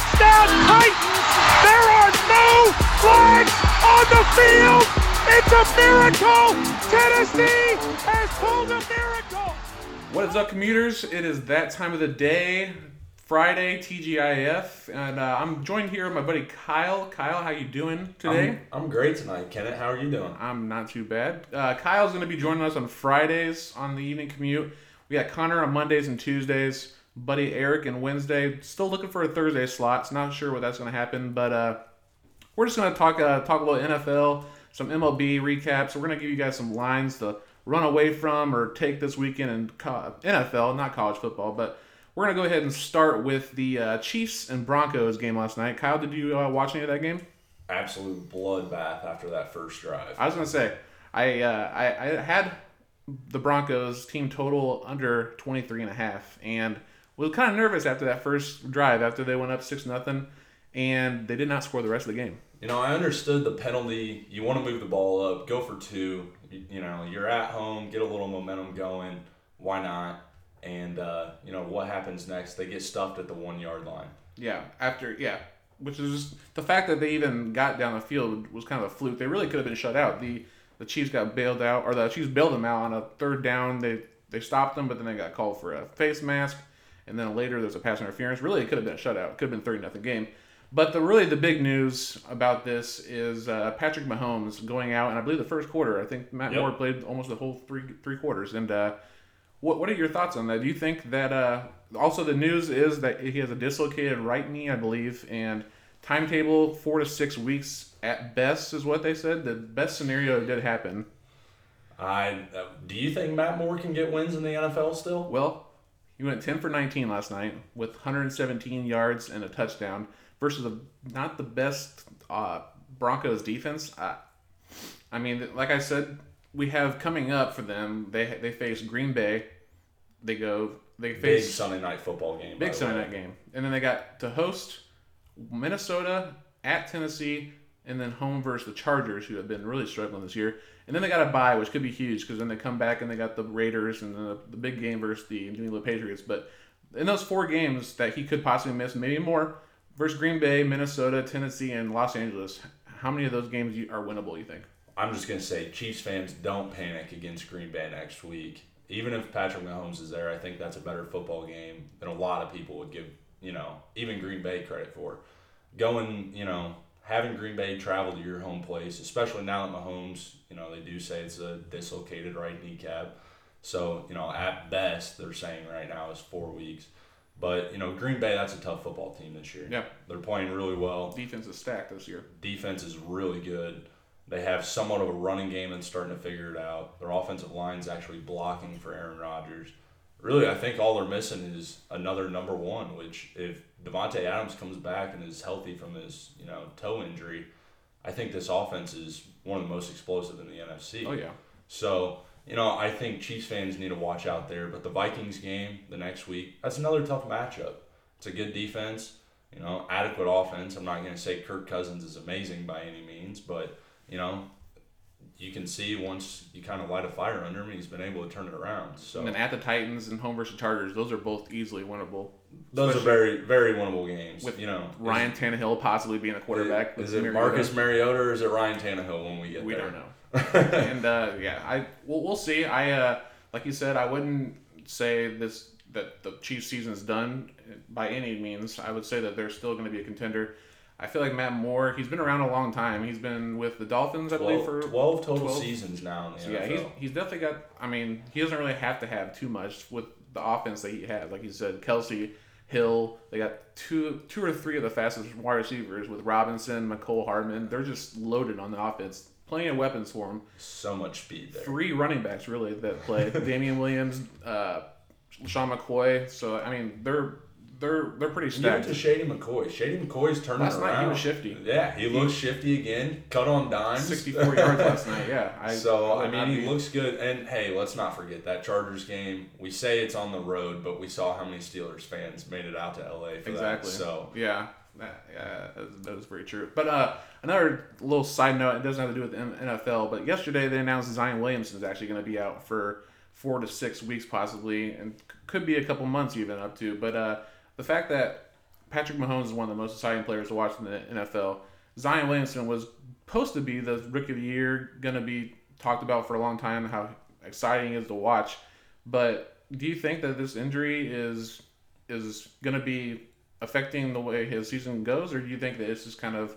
Touchdown Titans! There are no flags on the field! It's a miracle! Tennessee has pulled a miracle! What is up, commuters? It is that time of the day, Friday, TGIF, and uh, I'm joined here with my buddy Kyle. Kyle, how you doing today? I'm, I'm great tonight, Kenneth. How are you doing? I'm not too bad. Uh, Kyle's going to be joining us on Fridays on the evening commute. We got Connor on Mondays and Tuesdays. Buddy Eric and Wednesday. Still looking for a Thursday slots. Not sure what that's going to happen, but uh, we're just going to talk uh, talk a little NFL, some MLB recaps. We're going to give you guys some lines to run away from or take this weekend in co- NFL, not college football, but we're going to go ahead and start with the uh, Chiefs and Broncos game last night. Kyle, did you uh, watch any of that game? Absolute bloodbath after that first drive. I was gonna say, I uh, I, I had the Broncos team total under 23 and a half and was kind of nervous after that first drive after they went up 6 nothing and they did not score the rest of the game. You know, I understood the penalty. You want to move the ball up, go for two. You, you know, you're at home, get a little momentum going. Why not? And uh, you know what happens next? They get stuffed at the one yard line. Yeah, after yeah, which is just, the fact that they even got down the field was kind of a fluke. They really could have been shut out. The the Chiefs got bailed out, or the Chiefs bailed them out on a third down. They they stopped them, but then they got called for a face mask, and then later there's a pass interference. Really, it could have been a shutout. It could have been thirty nothing game. But the really the big news about this is uh, Patrick Mahomes going out, and I believe the first quarter. I think Matt Yep. Moore played almost the whole three three quarters. And uh, what what are your thoughts on that? Do you think that uh, also the news is that he has a dislocated right knee, I believe, and timetable four to six weeks at best is what they said. The best scenario did happen. I uh, do you think Matt Moore can get wins in the NFL still? Well, he went 10 for 19 last night with 117 yards and a touchdown versus a, not the best uh, Broncos defense. I, I mean, like I said, we have coming up for them. They they face Green Bay. They go. They Big face Sunday night football game. Big Sunday night game. And then they got to host Minnesota at Tennessee and then home versus the Chargers, who have been really struggling this year. And then they got a bye, which could be huge because then they come back and they got the Raiders and the, the big game versus the New England Patriots. But in those four games that he could possibly miss, maybe more, versus Green Bay, Minnesota, Tennessee, and Los Angeles, how many of those games are winnable, you think? I'm just gonna say Chiefs fans don't panic against Green Bay next week. Even if Patrick Mahomes is there, I think that's a better football game than a lot of people would give, you know, even Green Bay credit for. Going, you know, having Green Bay travel to your home place, especially now that Mahomes, you know, they do say it's a dislocated right kneecap. So, you know, at best, they're saying right now is four weeks. But, you know, Green Bay, that's a tough football team this year. Yeah. They're playing really well Defense is stacked this year. defense is really good. They have somewhat of a running game and starting to figure it out. Their offensive line's actually blocking for Aaron Rodgers. Really, I think all they're missing is another number one. Which, if Davante Adams comes back and is healthy from his you know toe injury, I think this offense is one of the most explosive in the NFC. Oh, yeah. So, you know, I think Chiefs fans need to watch out there. But the Vikings game the next week, that's another tough matchup. It's a good defense, you know, adequate offense. I'm not going to say Kirk Cousins is amazing by any means, but, you know, you can see once you kind of light a fire under him, he's been able to turn it around. So And then at the Titans and home versus Chargers, those are both easily winnable. Those are very, very winnable games. with you know, Ryan Tannehill possibly being a quarterback. Is, is it. Marcus Mariota or is it Ryan Tannehill when we get We there? We don't know. and uh, yeah, I we'll, we'll see. I uh, like you said, I wouldn't say this that the Chiefs season is done by any means. I would say that they're still going to be a contender. I feel like Matt Moore. He's been around a long time. He's been with the Dolphins, I believe, for 12 total 12. seasons now So yeah, he's, he's definitely got. I mean, he doesn't really have to have too much with the offense that he has. Like you said, Kelsey, Hill. They got two, two or three of the fastest wide receivers with Robinson, Mecole Hardman. They're just loaded on the offense. Plenty of weapons for him. so much speed there. Three running backs really that play. Damien Williams, uh, Sean McCoy. So I mean, they're they're they're pretty Give it stacked. to Shady McCoy. Shady McCoy's turning Last night he was shifty. Yeah, he looks shifty again. Cut on dimes. 64 yards last night. Yeah. I, So I I would not mean, he be- looks good. And hey, let's not forget that Chargers game. We say it's on the road, but we saw how many Steelers fans made it out to LA for Exactly. that. So yeah, that, yeah, that is- that is very true. But uh, another little side note, it doesn't have to do with the NFL. But yesterday they announced Zion Williamson is actually going to be out for four to six weeks, possibly, and could be a couple months even up to. But uh, the fact that Patrick Mahomes is one of the most exciting players to watch in the NFL. Zion Williamson was supposed to be the rookie of the year, going to be talked about for a long time, how exciting is to watch. But do you think that this injury is is going to be affecting the way his season goes, or do you think that it's just kind of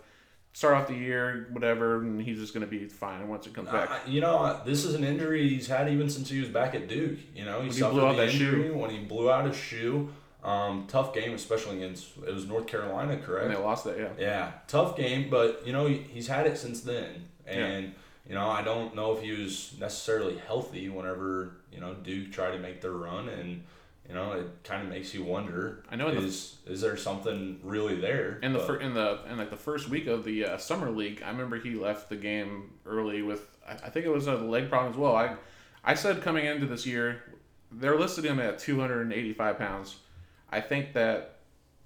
start off the year, whatever, and he's just going to be fine once it comes back? Uh, you know, this is an injury he's had even since he was back at Duke. You know, he When he suffered blew out the that injury shoe. when he blew out his shoe. Um, tough game, especially against it was North Carolina, correct? and they lost that, yeah. Yeah, tough game, but you know he's had it since then, Yeah. and you know I don't know if he was necessarily healthy whenever you know Duke tried to make their run, and you know it kind of makes you wonder. I know in the- is is there something really there? In the But- fir- in the in like the first week of the uh, summer league, I remember he left the game early with I, I think it was a leg problem as well. I I said coming into this year, they're listed him at 285 pounds. I think that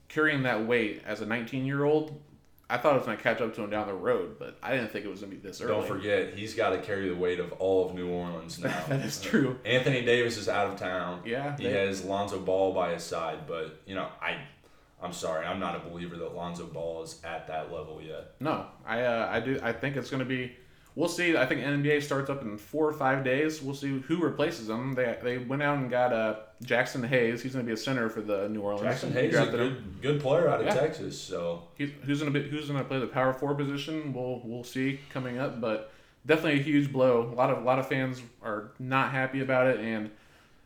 carrying that weight as a 19 year old, I thought it was going to catch up to him down the road, but I didn't think it was going to be this early. don't forget he's got to carry the weight of all of New Orleans now. that is true. Anthony Davis is out of town. Yeah, he they- has Lonzo Ball by his side, but you know I. I'm sorry, I'm not a believer that Lonzo Ball is at that level yet. No, I uh, I do I think it's going to be. We'll see. I think NBA starts up in four or five days. We'll see who replaces him. They they went out and got uh, Jaxson Hayes. He's going to be a center for the New Orleans. Jaxson Hayes is a him. good, good player out of Yeah. Texas, so He's, who's going to be who's going to play the power four position? We'll we'll see coming up, but definitely a huge blow. A lot of a lot of fans are not happy about it, and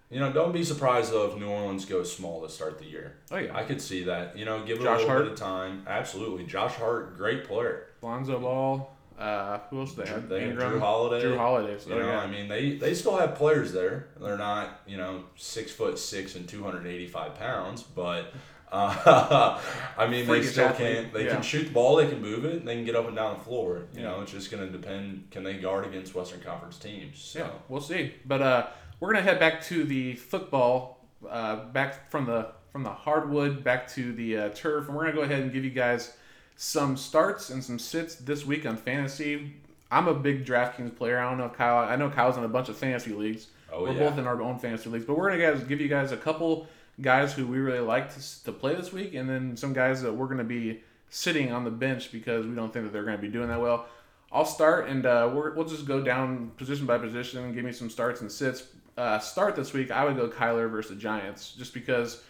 you know, don't be surprised though if New Orleans goes small to start the year. oh yeah, I could see that. You know, give it Josh a little Hart. bit of time. Absolutely, Josh Hart, great player. Lonzo Ball. Uh, who else do they have? They Ingram, Jrue Holiday. Jrue Holiday. So, You know, yeah. I mean, they they still have players there. They're not, you know, six foot six and two hundred eighty five pounds, but. Uh, I mean, they still athlete, can. They yeah. can shoot the ball. They can move it. And they can get up and down the floor. You Yeah. know, it's just going to depend. Can they guard against Western Conference teams? So. Yeah, we'll see. But uh, we're gonna head back to the football, uh, back from the from the hardwood back to the uh, turf, and we're gonna go ahead and give you guys some starts and some sits this week on fantasy. I'm a big DraftKings player. I don't know if Kyle. I know Kyle's in a bunch of fantasy leagues. Oh, we're yeah. both in our own fantasy leagues, but we're gonna guys give you guys a couple guys who we really like to, to play this week, and then some guys that we're gonna be sitting on the bench because we don't think that they're gonna be doing that well. I'll start, and uh, we're, we'll just go down position by position, give me some starts and sits. Uh, start this week, I would go Kyler versus the Giants, just because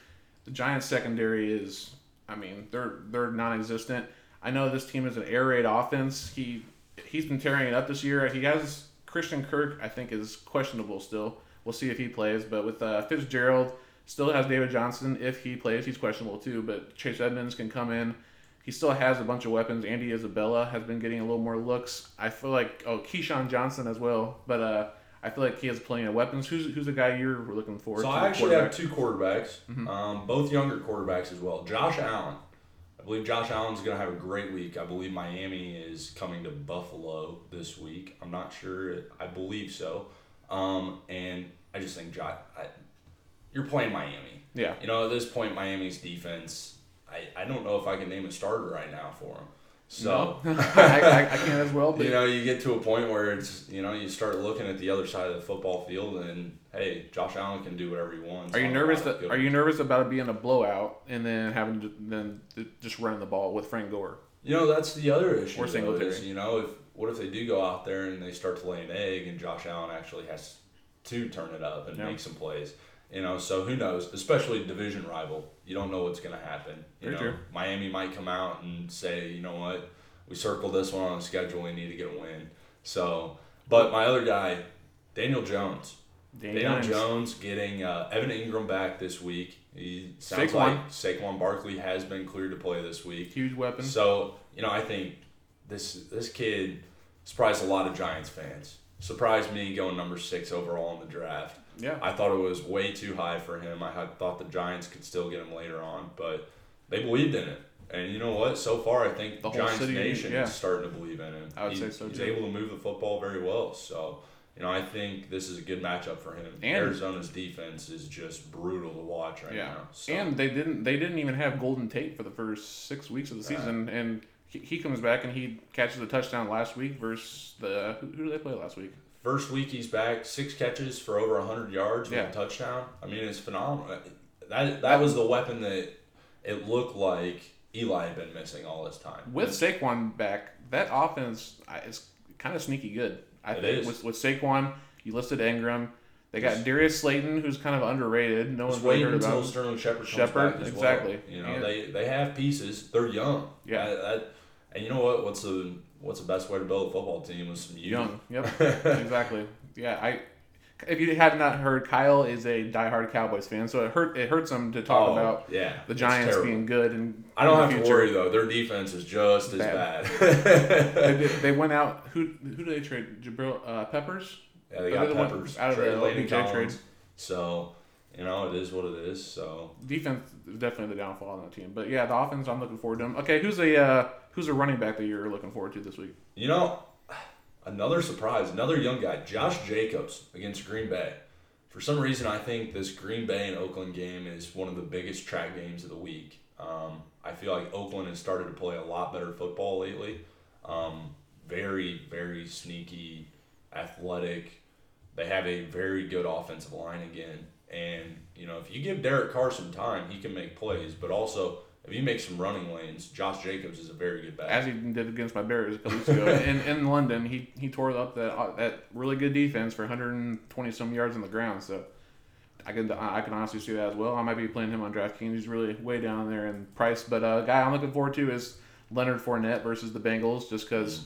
the Giants secondary is, I mean, they're they're non-existent. I know this team is an air raid offense. He he's been tearing it up this year. He has Christian Kirk, I think, is questionable still. We'll see if he plays, but with uh, Fitzgerald, still has David Johnson. If he plays, he's questionable too. But Chase Edmonds can come in. He still has a bunch of weapons. Andy Isabella has been getting a little more looks. I feel like oh KeeSean Johnson as well, but uh, I feel like he has plenty of weapons. Who's who's the guy you're looking for? So I actually have two quarterbacks, um, both younger quarterbacks as well. Josh Allen. I believe Josh Allen's going to have a great week. I believe Miami is coming to Buffalo this week. I'm not sure. I believe so. Um, and I just think Josh, I, you're playing Miami. Yeah. You know, at this point, Miami's defense, I, I don't know if I can name a starter right now for them. So. No. I, I, I can as well, but You know, you get to a point where it's you know you start looking at the other side of the football field, and hey, Josh Allen can do whatever he wants. Are you nervous that Are you nervous about it being a blowout and then having to then just running the ball with Frank Gore? You know, that's the other issue. Or Singletary. is, you know, if what if they do go out there and they start to lay an egg, and Josh Allen actually has to turn it up and Yeah. make some plays. You know, so who knows? Especially division rival, you don't know what's going to happen. You Very know, true. Miami might come out and say, you know what, we circled this one on the schedule. We need to get a win. So, but my other guy, Daniel Jones. Daniel Dimes. Jones getting uh, Evan Engram back this week. He sounds Saquon. like Saquon Barkley has been cleared to play this week. huge weapon. So you know, I think this this kid surprised a lot of Giants fans. Surprised me going number six overall in the draft. Yeah. I thought it was way too high for him. I had thought the Giants could still get him later on, but they believed in it. And you know what? So far, I think The Giants city, nation yeah. is starting to believe in him. I would He- say so, He's too. able to move the football very well. So, you know, I think this is a good matchup for him. And- Arizona's defense is just brutal to watch right yeah. now. So. And they didn't they didn't even have Golden Tate for the first six weeks of the season, and he, he comes back and he catches a touchdown last week versus the who, who did they play last week? First week he's back, six catches for over hundred yards with Yeah. a touchdown. I mean, it's phenomenal. That that was the weapon that it looked like Eli had been missing all this time. With Saquon back, that offense uh, is kind of sneaky good. I It think is. with with Saquon, you listed Engram. They got Just- Darius Slayton, who's kind of underrated. No one's waiting until about. Sterling Shepard comes Shepard, back as exactly. well. You know, And- they they have pieces. They're young. Yeah. That- that- and you know what? What's the what's the best way to build a football team with some youth? Young. Yep. exactly. Yeah. I. If you have not heard, Kyle is a diehard Cowboys fan, so it hurt. It hurts him to talk Oh, about yeah, the Giants being good and I don't have the to future. worry though. Their defense is just as Bad. bad. They, they went out. Who who did they trade? Jabril uh, Peppers. yeah, they got the Peppers out of the OBJ trade. So you know it is what it is. So Defense is definitely the downfall on that team, but yeah, the offense I'm looking forward to. 'em. Okay, who's a uh, who's a running back that you're looking forward to this week? you know, another surprise, another young guy, Josh Jacobs against Green Bay. For some reason, I think this Green Bay and Oakland game is one of the biggest track games of the week. Um, I feel like Oakland has started to play a lot better football lately. Um, very, very sneaky, athletic. They have a very good offensive line again. And, you know, if you give Derek Carr some time, he can make plays. But also, if you make some running lanes, Josh Jacobs is a very good back. As he did against my Bears a couple weeks ago in, in London, he he tore up that uh, that really good defense for 120 some yards on the ground. So I can I can honestly see that as well. I might be playing him on DraftKings. He's really way down there in price. But uh, guy I'm looking forward to is Leonard Fournette versus the Bengals, just because.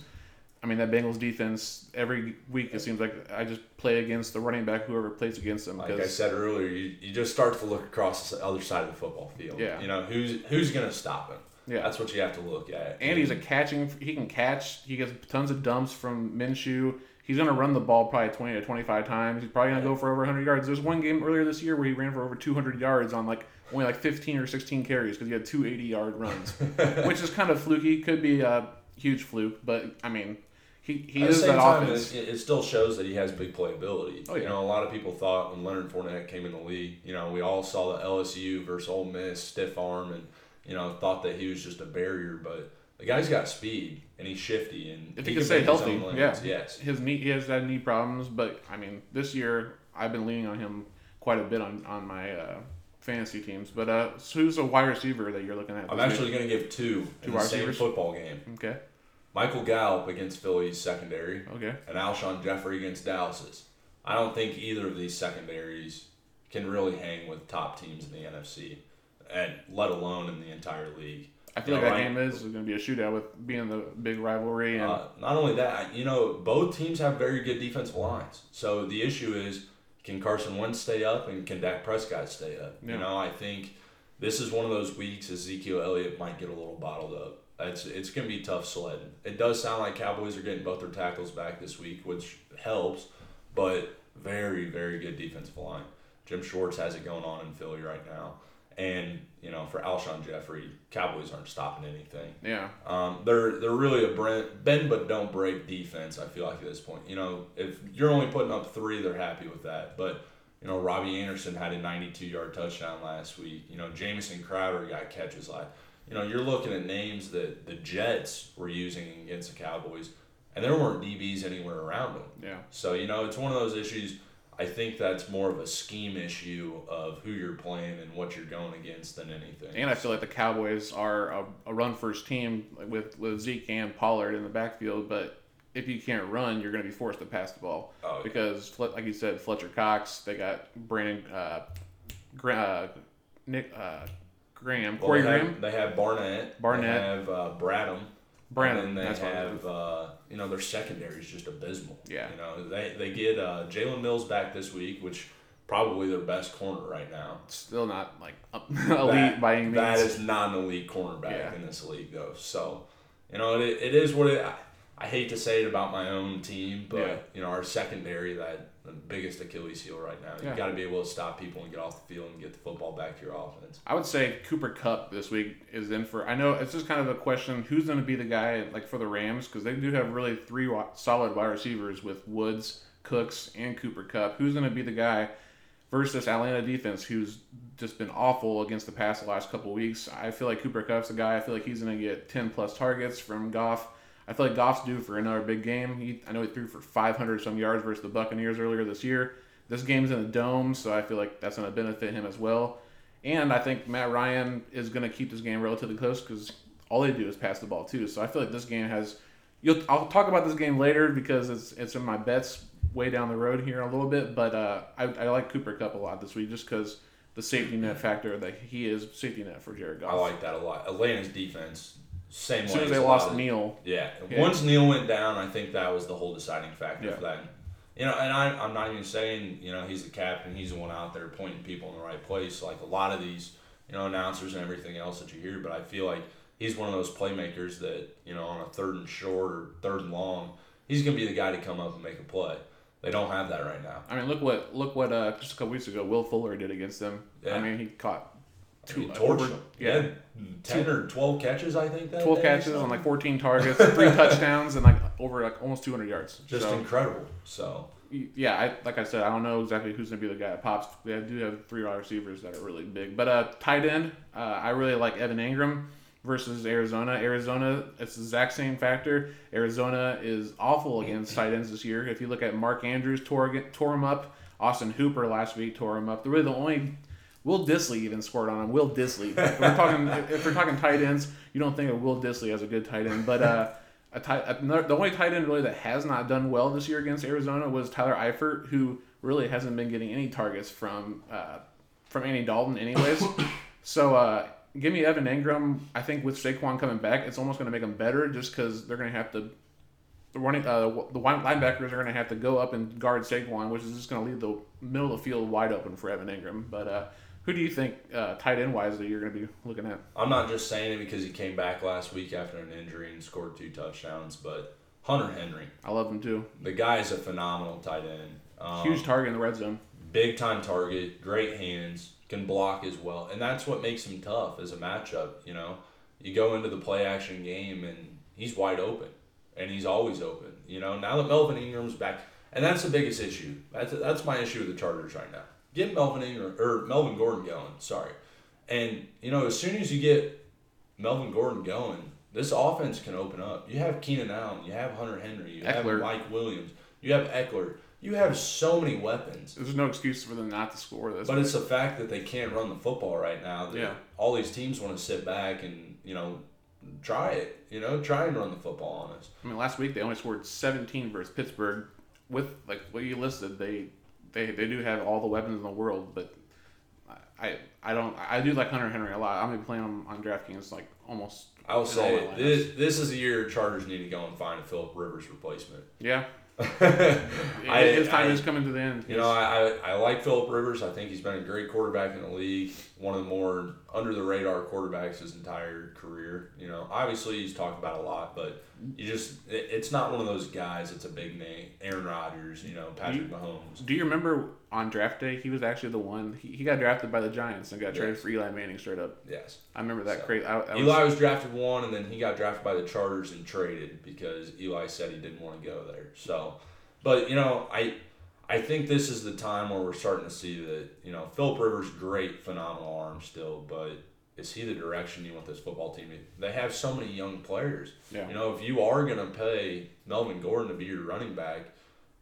I mean that Bengals defense every week it seems like I just play against the running back whoever plays against them Like I said earlier, you, you just start to look across the other side of the football field. Yeah. You know, who's who's going to stop him? Yeah. That's what you have to look at. And he's a catching. He can catch. He gets tons of dumps from Minshew. He's gonna run the ball probably twenty to twenty five times. He's probably gonna go for over hundred yards. There's one game earlier this year where he ran for over two hundred yards on like only like fifteen or sixteen carries because he had two 80 yard runs, which is kind of fluky. Could be a huge fluke, but I mean, he he At the is same that time, offense. it, it still shows that he has big playability. Oh, You know, a lot of people thought when Leonard Fournette came in the league, you know, we all saw the LSU versus Ole Miss stiff arm, and you know, thought that he was just a barrier, but the guy's got speed and he's shifty and If he can can stay healthy, yeah. Yes. His knee, he has had knee problems, but I mean, this year I've been leaning on him quite a bit on on my uh, fantasy teams. But uh, so who's a wide receiver that you're looking at? I'm actually going to give two, Two in the same receivers? football game. okay. Michael Gallup against Philly's secondary. Okay. and Alshon Jeffery against Dallas's. I don't think either of these secondaries can really hang with top teams in the NFC, and let alone in the entire league. I feel You like that right- game is going to be a shootout with being the big rivalry and Uh, not only that, you know, both teams have very good defensive lines. So the issue is, can Carson Wentz stay up and can Dak Prescott stay up? Yeah. You know, I think this is one of those weeks Ezekiel Elliott might get a little bottled up. It's it's gonna be tough sledding. It does sound like Cowboys are getting both their tackles back this week, which helps, but very very good defensive line. Jim Schwartz has it going on in Philly right now, and you know for Alshon Jeffery, Cowboys aren't stopping anything. yeah, Um, they're they're really a bend but don't break defense. I feel like at this point, you know, if you're only putting up three, they're happy with that. But you know, Robby Anderson had a 92 yard touchdown last week. You know, Jamison Crowder got catches like. You know, you're looking at names that the Jets were using against the Cowboys, and there weren't DBs anywhere around them. yeah. So you know, it's one of those issues. I think that's more of a scheme issue of who you're playing and what you're going against than anything. And I feel like the Cowboys are a, a run first team with with Zeke and Pollard in the backfield, but if you can't run, you're going to be forced to pass the ball Oh, yeah. because, like you said, Fletcher Cox. They got Brandon, uh, uh, Nick uh, Graham, Well, Corey they Graham. Have, they have Barnett. Barnett. They have uh, Bradham. Brandon, And then they have, uh, you know, their secondary is just abysmal. Yeah. You know, they, they get uh, Jalen Mills back this week, which probably their best corner right now. Still not like elite That- by any means. That is not an elite cornerback Yeah. in this league, though. So, you know, it, it is what it. I, hate to say it about my own team, but Yeah. you know, our secondary that the biggest Achilles heel right now. You Yeah. got to be able to stop people and get off the field and get the football back to your offense. I would say Cooper Kupp this week is in for. I know it's just kind of a question: who's going to be the guy like for the Rams because they do have really three solid wide receivers with Woods, Cooks, and Cooper Kupp. Who's going to be the guy versus Atlanta defense who's just been awful against the pass the last couple weeks? I feel like Cooper Kupp's the guy. I feel like he's going to get ten plus targets from Goff. I feel like Goff's due for another big game. He, I know he threw for 500 some yards versus the Buccaneers earlier this year. This game's in a dome, so I feel like that's going to benefit him as well. And I think Matt Ryan is going to keep this game relatively close because all they do is pass the ball too. So I feel like this game has. You'll, I'll talk about this game later because it's it's in my bets way down the road here a little bit. But uh, I, I like Cooper Kupp a lot this week just because the safety net factor that he is safety net for Jared Goff. I like that a lot. Atlanta's defense, same as way. soon as they lost Neal, Yeah. Yeah. Once Neal went down, I think that was the whole deciding factor Yeah. for that. You know, and I, I'm not even saying, you know, he's the captain, he's the one out there pointing people in the right place, like a lot of these, you know, announcers and everything else that you hear. But I feel like he's one of those playmakers that, you know, on a third and short or third and long, he's going to be the guy to come up and make a play. They don't have that right now. I mean, look what look what uh, just a couple weeks ago Will Fuller did against them. Yeah. I mean, he caught I two mean, over- him. He yeah, 10 or 12 catches, I think. That twelve day catches on like fourteen targets, three touchdowns, and like over like almost two hundred yards. Just so, incredible. So, yeah, I, like I said, I don't know exactly who's gonna be the guy that pops. They do have three wide receivers that are really big, but uh, tight end, uh, I really like Evan Engram versus Arizona. Arizona, it's the exact same factor. Arizona is awful against tight ends this year. If you look at Mark Andrews, tore tore him up. Austin Hooper last week tore him up. They're really the only. Will Dissly even scored on him. Will Dissly. If we're talking, if we're talking tight ends, you don't think of Will Dissly as a good tight end, but uh, a tight, another, the only tight end really that has not done well this year against Arizona was Tyler Eifert, who really hasn't been getting any targets from uh, from Andy Dalton, anyways. so uh, give me Evan Engram. I think with Saquon coming back, it's almost going to make them better, just because they're going to have to. The running, uh, the linebackers are going to have to go up and guard Saquon, which is just going to leave the middle of the field wide open for Evan Engram. But uh, who do you think uh, tight end wise that you're going to be looking at? I'm not just saying it because he came back last week after an injury and scored two touchdowns, but Hunter Henry, I love him too. the guy is a phenomenal tight end. Um, Huge target in the red zone. big time target, great hands, can block as well, and that's what makes him tough as a matchup. You know, you go into the play action game and he's wide open, and he's always open. You know, now that Melvin Ingram's back, and that's the biggest issue. That's that's my issue with the Chargers right now. Get Melvin Ingram or Melvin Gordon going. Sorry, and you know, as soon as you get Melvin Gordon going, this offense can open up. You have Keenan Allen, you have Hunter Henry, you have Mike Williams, you have Ekeler. You have so many weapons. There's no excuse for them not to score this. But it's the fact that they can't run the football right now. Yeah. All these teams want to sit back and you know try it. You know, try and run the football on us. I mean, last week they only scored 17 versus Pittsburgh. With like what you listed, they they, they do have all the weapons in the world, but I I don't I do like Hunter Henry a lot. I'm gonna be playing him on DraftKings like almost. I will say this this is the year Chargers need to go and find a Philip Rivers replacement. Yeah, I- his time I- is coming to the end. You know, I, I, I like Philip Rivers. I think he's been a great quarterback in the league. One of the more under the radar quarterbacks his entire career. You know, obviously he's talked about a lot, but you just it, it's not one of those guys. It's a big name, Aaron Rodgers. You know, Patrick Mahomes. Do you remember on draft day he was actually the one he, he got drafted by the Giants and got traded for Eli Manning straight up. Yes. I remember that So, crazy. I, I was, Eli was drafted one, and then he got drafted by the Chargers and traded because Eli said he didn't want to go there. So, but you know, I I think this is the time where we're starting to see that you know Philip Rivers great, phenomenal arm still, but is he the direction you want this football team? to They have so many young players. Yeah. You know, if you are gonna pay Melvin Gordon to be your running back.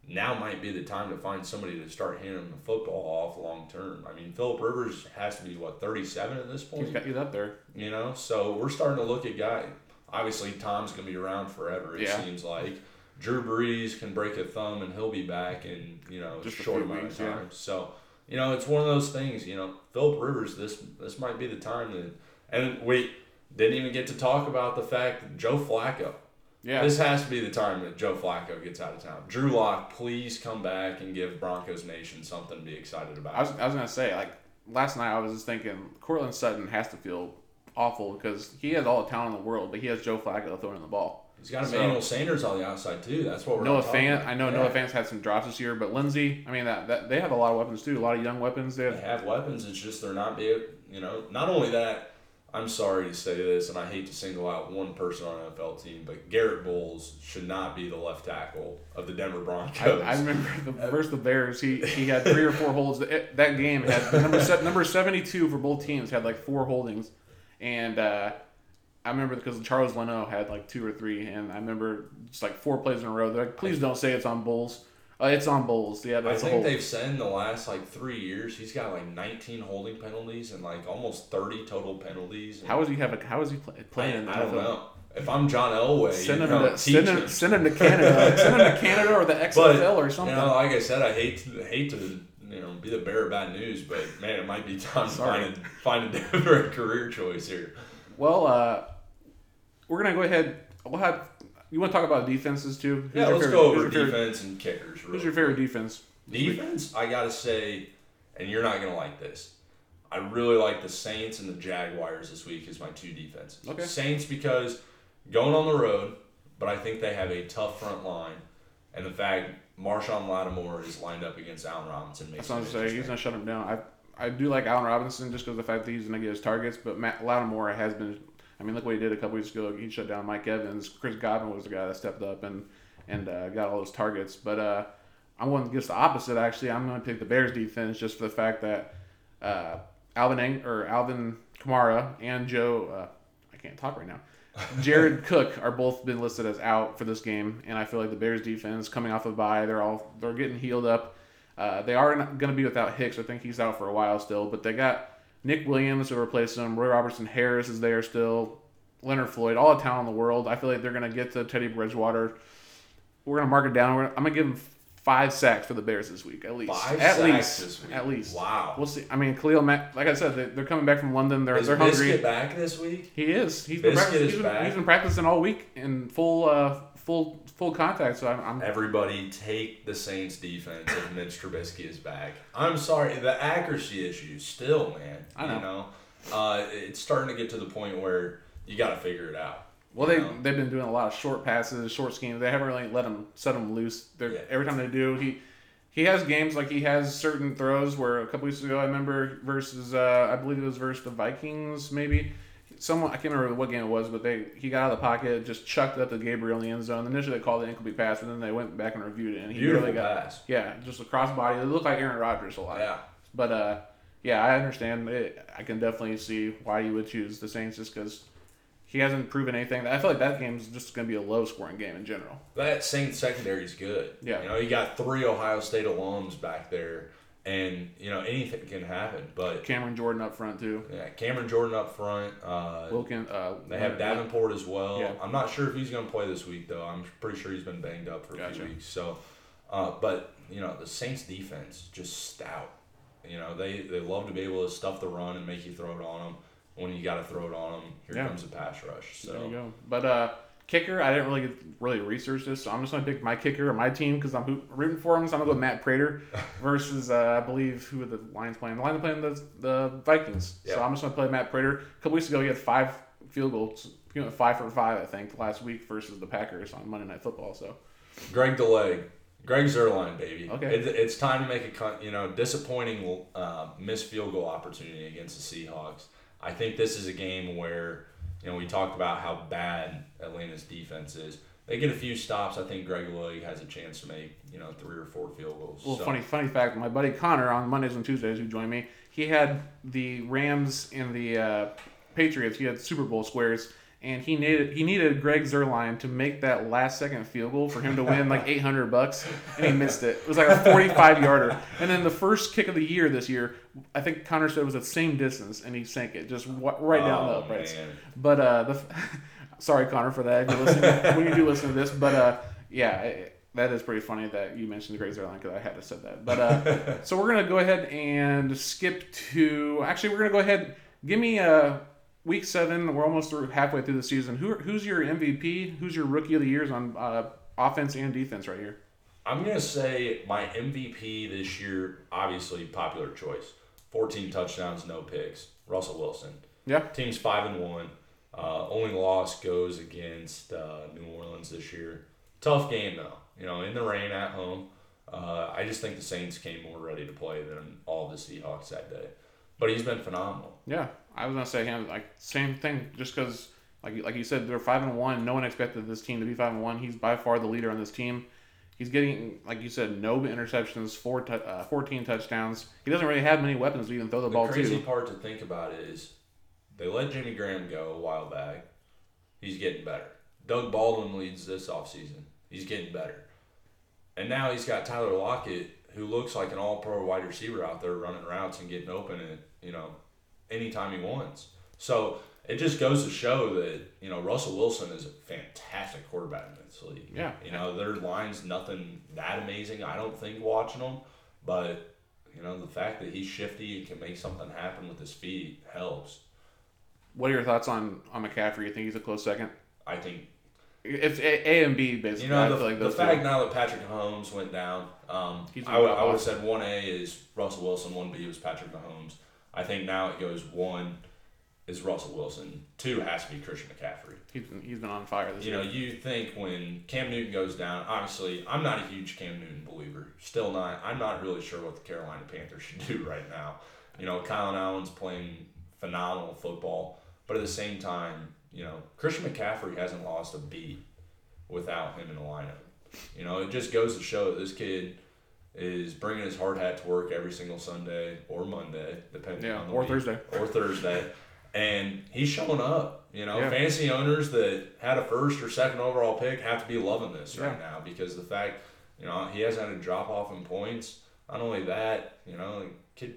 Now might be the time to find somebody to start handing the football off long term. I mean, Philip Rivers has to be what thirty seven at this point. he's, got, he's up there. You know, so we're starting to look at guy. Obviously, Tom's gonna be around forever. It Yeah. seems like Drew Brees can break a thumb and he'll be back in you know Just a short amount weeks, of yeah. time. So you know, it's one of those things. You know, Philip Rivers. This this might be the time that. And we didn't even get to talk about the fact that Joe Flacco. Yeah, This has to be the time that Joe Flacco gets out of town. Drew Lock, please come back and give Broncos Nation something to be excited about. I was, I was gonna say like last night I was just thinking Courtland Sutton has to feel awful because he has all the talent in the world, but he has Joe Flacco throwing the ball. He's got So- Emmanuel Sanders on the outside too. That's what we're Noah Fant, about. I know Yeah. Noah Fant's had some drops this year, but Lindsay, I mean that, that they have a lot of weapons too, a lot of young weapons. They They have, have weapons. It's just they're not being, you know. Not only that, I'm sorry to say this, and I hate to single out one person on an NFL team, but Garett Bolles should not be the left tackle of the Denver Broncos. I remember the versus the Bears. He he had three or four holds. That that game had number number seventy two for both teams had like four holdings, and uh, I remember because Charles Leno had like two or three, and I remember just like four plays in a row. They're like, please don't say it's on Bulls. Uh, it's on Bolles. Yeah, I think they've said in the last like three years he's got like 19 holding penalties and like almost 30 total penalties. How does he have a? How is he play, playing? in the I don't know. If I'm John Elway, Send him to send him, him. send him to Canada. send him to Canada or the XFL But or you something. know, like I said, I hate to hate to you know be the bearer of bad news, but man, it might be time to find a, find a different career choice here. Well, uh, we're gonna go ahead. We'll have. You want to talk about defenses too? Who's Yeah, let's favorite- go over your favorite- defense and kickers. Who's your favorite defense? Defense, I gotta say, and you're not gonna like this. I really like the Saints and the Jaguars this week as my two defenses. Okay. Saints because going on the road, but I think they have a tough front line, and the fact Marshon Lattimore is lined up against Allen Robinson makes That's what I'm saying. He's gonna shut him down. I I do like Allen Robinson just because of the fact that he's gonna get his targets, but Matt Lattimore has been. I mean, look what he did a couple weeks ago. He shut down Mike Evans. Chris Godwin was the guy that stepped up and and uh, got all those targets. But uh, I'm going against the opposite. Actually, I'm going to pick the Bears defense just for the fact that uh, Alvin Ang- or Alvin Kamara and Joe. Uh, I can't talk right now. Jared Cook are both been listed as out for this game, and I feel like the Bears defense coming off a bye, they're all they're getting healed up. Uh, they are going to be without Hicks. I think he's out for a while still, but they got Nick Williams to replace him. Roy Robertson Harris is there still. Leonard Floyd, all the talent in the world. I feel like they're going to get to Teddy Bridgewater. We're going to mark it down. I'm going to give him five sacks for the Bears this week, at least. Five at sacks least. this week. At least. Wow. We'll see. I mean, Khalil Mack, like I said, they, they're coming back from London. They're, Is they're Biscuit hungry. back this week? He is. He's been, practicing, he's, been, back. he's been practicing all week in full, uh, full, full contact. So I'm, I'm Everybody take the Saints defense if Mitch Trubisky is back. I'm sorry, the accuracy issue still, man. I know. You know, uh, it's starting to get to the point where you got to figure it out. Well, they know? they've been doing a lot of short passes, short schemes. They haven't really let him set him loose. Yeah. Every time they do, he he has games like he has certain throws where a couple weeks ago I remember versus uh, I believe it was versus the Vikings maybe. Someone I can't remember what game it was, but they he got out of the pocket, just chucked it up to Gabriel in the end zone. Initially they called it incomplete pass, but then they went back and reviewed it, and he Beautiful really got pass. yeah, just a crossbody. It looked like Aaron Rodgers a lot. Yeah. But uh, yeah, I understand. It, I can definitely see why you would choose the Saints just because he hasn't proven anything. I feel like that game's just going to be a low scoring game in general. That Saints secondary is good. Yeah. You know, you got three Ohio State alums back there, and, you know, anything can happen. But, Cameron Jordan up front too. yeah, Cameron Jordan up front. Uh, Wilkin. Uh, They have Davenport as well. Yeah. I'm not sure if he's going to play this week though. I'm pretty sure he's been banged up for a Gotcha. few weeks. So, uh, but you know the Saints defense just stout. You know they they love to be able to stuff the run and make you throw it on them. When you got to throw it on them, here Yeah. comes a pass rush. There you So go. But uh, kicker, I didn't really get, really research this, so I'm just going to pick my kicker or my team because I'm rooting for him. So I'm going to go Matt Prater versus uh, I believe who are the Lions playing? The Lions are playing the the Vikings. So I'm just going to play Matt Prater. A couple weeks ago, he had five field goals. He went five for five, I think, last week versus the Packers on Monday Night Football. So Greg Delay, Greg Zuerlein, baby. Okay. It, it's time to make a you know disappointing uh, missed field goal opportunity against the Seahawks. I think this is a game where you know we talked about how bad Atlanta's defense is. They get a few stops. I think Greg Delay has a chance to make you know three or four field goals. Well, So- funny funny fact. My buddy Connor on Mondays and Tuesdays, who joined me, he had the Rams and the uh, Patriots. He had Super Bowl squares, and he needed he needed Greg Zuerlein to make that last second field goal for him to win like eight hundred bucks, and he missed it. It was like a forty five yarder. And then the first kick of the year this year, I think Connor said it was the same distance, and he sank it just right down the Oh, uprights. But uh, the sorry Connor for that. When you do listen to this, but uh, yeah, it, that is pretty funny that you mentioned the Greg Zuerlein because I had to say that. But uh, so we're gonna go ahead and skip to. Actually, we're gonna go ahead. Give me uh, week seven. We're almost through halfway through the season. Who who's your MVP? Who's your rookie of the years on uh, offense and defense right here? I'm gonna say my MVP this year, obviously popular choice. 14 touchdowns, no picks. Russell Wilson. Yeah. Team's five and one. Uh, only loss goes against uh, New Orleans this year. Tough game though. You know, in the rain at home. Uh, I just think the Saints came more ready to play than all the Seahawks that day. But he's been phenomenal. Yeah, I was gonna say him like same thing. Just because, like like you said, they're five and one. No one expected this team to be five and one. He's by far the leader on this team. He's getting, like you said, no interceptions, four tou- uh, 14 touchdowns. He doesn't really have many weapons to even throw the, The ball to. The crazy part to think about is they let Jimmy Graham go a while back. He's getting better. Doug Baldwin leads this offseason. He's getting better. and now he's got Tyler Lockett, who looks like an all-pro wide receiver out there running routes and getting open at you know anytime he wants. So it just goes to show that you know Russell Wilson is a fantastic quarterback in this league. Yeah. You know their lines nothing that amazing. I don't think watching them, but you know the fact that he's shifty and can make something happen with his feet helps. What are your thoughts on on McCaffrey? You think he's a close second? I think It's A, a and B basically. you know I the, feel like the fact two. now that Patrick Mahomes went down. Um, I would I would have said one A is Russell Wilson, one B was Patrick Mahomes. I think now it goes one is Russell Wilson, two has to be Christian McCaffrey. He's been, he's been on fire this You year. know, you think when Cam Newton goes down, obviously, I'm not a huge Cam Newton believer. Still not. I'm not really sure what the Carolina Panthers should do right now. You know, Kyle Allen's playing phenomenal football, but at the same time, you know, Christian McCaffrey hasn't lost a beat without him in the lineup. You know, it just goes to show that this kid is bringing his hard hat to work every single Sunday or Monday, depending Yeah, on the or week, Thursday. or Thursday, and he's showing up. You know, Yeah. fantasy owners that had a first or second overall pick have to be loving this right now because the fact, you know, he hasn't had a drop off in points. Not only that, you know,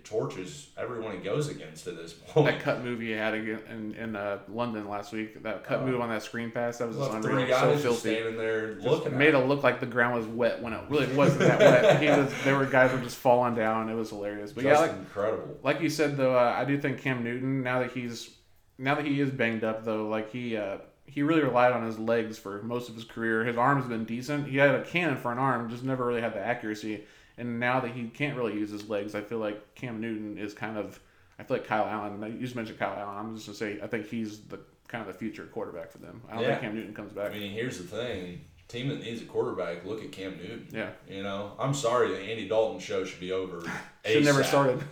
torches everyone he goes against at this point. that cut move he had in in uh, London last week. That cut Oh. move on that screen pass. That was just unreal. three So guys just filthy. standing there Just looking made it look like the ground was wet when it really wasn't that wet. He was. There were guys were just falling down. It was hilarious. But But yeah, like, incredible. like you said though, uh, I do think Cam Newton now that he's now that he is banged up though, like he uh, he really relied on his legs for most of his career. His arm's been decent. He had a cannon for an arm, just never really had the accuracy. And now that he can't really use his legs, I feel like Cam Newton is kind of. I feel like Kyle Allen. You just mentioned Kyle Allen. I'm just gonna say I think he's the kind of the future quarterback for them. I don't Yeah. think Cam Newton comes back. I mean, here's the thing: team that needs a quarterback, look at Cam Newton. yeah, You know, I'm sorry the Andy Dalton show should be over. should never started.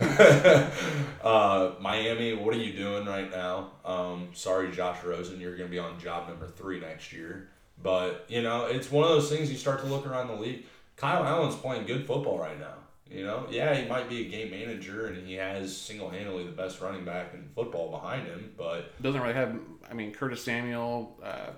uh, Miami, what are you doing right now? Um, sorry, Josh Rosen, you're going to be on job number three next year. But you know, it's one of those things you start to look around the league. Kyle Allen's playing good football right now. You know, yeah, he might be a game manager and he has single handedly the best running back in football behind him, but Doesn't really have. I mean, Curtis Samuel. Uh,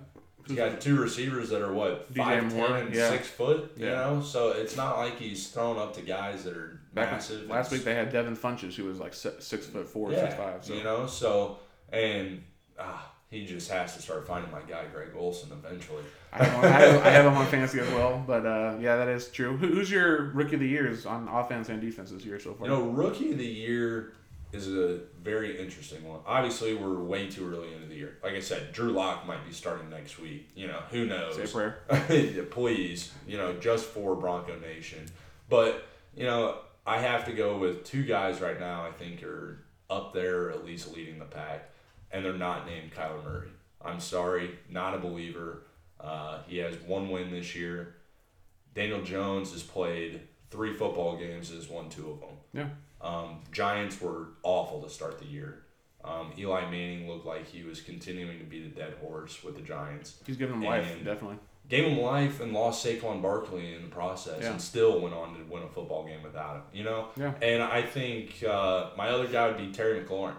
he's got two receivers that are what five Moore, and yeah. six foot. You Yeah. know, so it's not like he's throwing up to guys that are back massive. last week they had Devin Funchess, who was like six, six foot four, yeah, six five. So you know, so and ah, he just has to start finding my guy Greg Olsen eventually. I, have I, have, I have him on fantasy as well. But uh, yeah, that is true. Who's your rookie of the years on offense and defense this year so far? You know, rookie of the year is a very interesting one. Obviously, we're way too early into the year. Like I said, Drew Lock might be starting next week. You know, who knows? Say prayer. Please, you know, just for Bronco Nation. But, you know, I have to go with two guys right now I think are up there at least leading the pack, and they're not named Kyler Murray. I'm sorry, not a believer. Uh, he has one win this year. Daniel Jones has played three football games, has won two of them. Yeah. Um, Giants were awful to start the year. Um, Eli Manning looked like he was continuing to be the dead horse with the Giants. He's giving him life, definitely. Gave him life and lost Saquon Barkley in the process, Yeah. and still went on to win a football game without him. You know. Yeah. And I think uh, my other guy would be Terry McLaurin.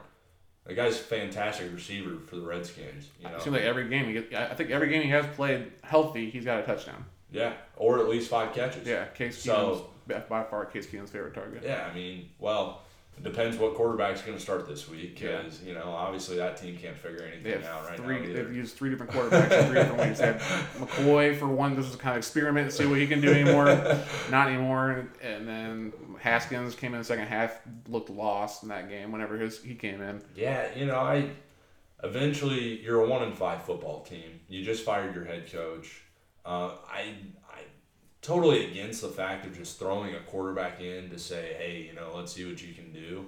The guy's a fantastic receiver for the Redskins. You know. It seems like every game he gets, I think every game he has played healthy, he's got a touchdown. yeah, or at least five catches. Yeah, Case So- Keenum's by far Case Keenum's favorite target. Yeah, I mean, well, it depends what quarterback's going to start this week Yeah. because you know obviously that team can't figure anything out right three. now. They've used three different quarterbacks in three different ways. They McCoy for one. This was kind of experiment, see what he can do anymore. Not anymore. And then Haskins came in the second half, looked lost in that game. Whenever his he came in, Yeah, you know, I eventually you're a one in five football team. You just fired your head coach. Uh, I totally against the fact of just throwing a quarterback in to say, hey, you know, let's see what you can do.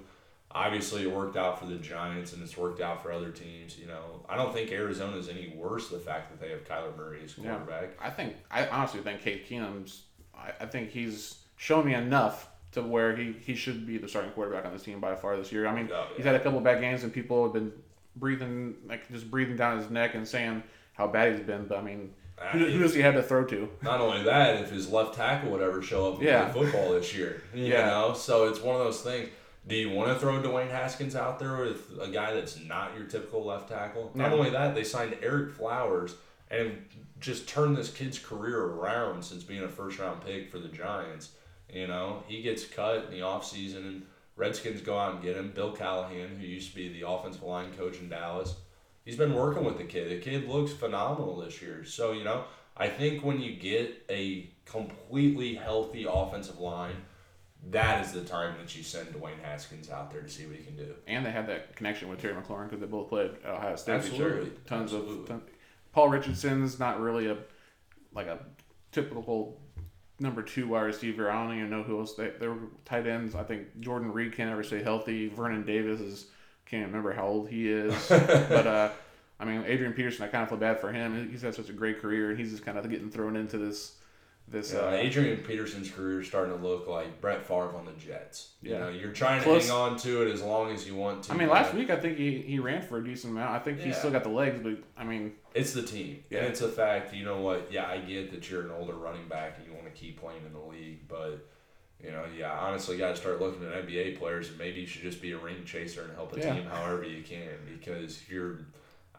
Obviously, it worked out for the Giants and it's worked out for other teams. You know, I don't think Arizona is any worse the fact that they have Kyler Murray as Yeah. quarterback. I think I honestly think Case Keenum's. I, I think he's shown me enough to where he, he should be the starting quarterback on this team by far this year. I mean, Oh, he's had a couple of bad games and people have been breathing like just breathing down his neck and saying how bad he's been. But I mean, who, who does he have to throw to? Not only that, if his left tackle would ever show up and Yeah. play football this year, you Yeah. know, so it's one of those things. Do you want to throw Dwayne Haskins out there with a guy that's not your typical left tackle? Not only that, they signed Ereck Flowers, and just turned this kid's career around since being a first round pick for the Giants. You know, he gets cut in the offseason and Redskins go out and get him. Bill Callahan, who used to be the offensive line coach in Dallas, he's been working with the kid. The kid looks phenomenal this year. So, you know, I think when you get a completely healthy offensive line, that is the time that you send Dwayne Haskins out there to see what he can do. And they have that connection with Terry McLaurin because they both played at Ohio State. with each other. Absolutely. Tons Absolutely. of. Ton, Paul Richardson's not really a like a typical number two wide receiver. I don't even know who else they they were tight ends. I think Jordan Reed can't ever stay healthy. Vernon Davis is can't remember how old he is. but uh, I mean Adrian Peterson, I kind of feel bad for him. He's had such a great career, and he's just kind of getting thrown into this this. Yeah, uh, Adrian Peterson's career is starting to look like Brett Favre on the Jets. You Yeah. know, you're trying to Close. hang on to it as long as you want to. I mean, but last week I think he, he ran for a decent amount. I think he's still got the legs, but I mean, It's the team. Yeah. And it's a fact, you know what? Yeah, I get that you're an older running back and you want to keep playing in the league, but you know, yeah, honestly, got to start looking at NBA players and maybe you should just be a ring chaser and help a Yeah. team however you can because you're.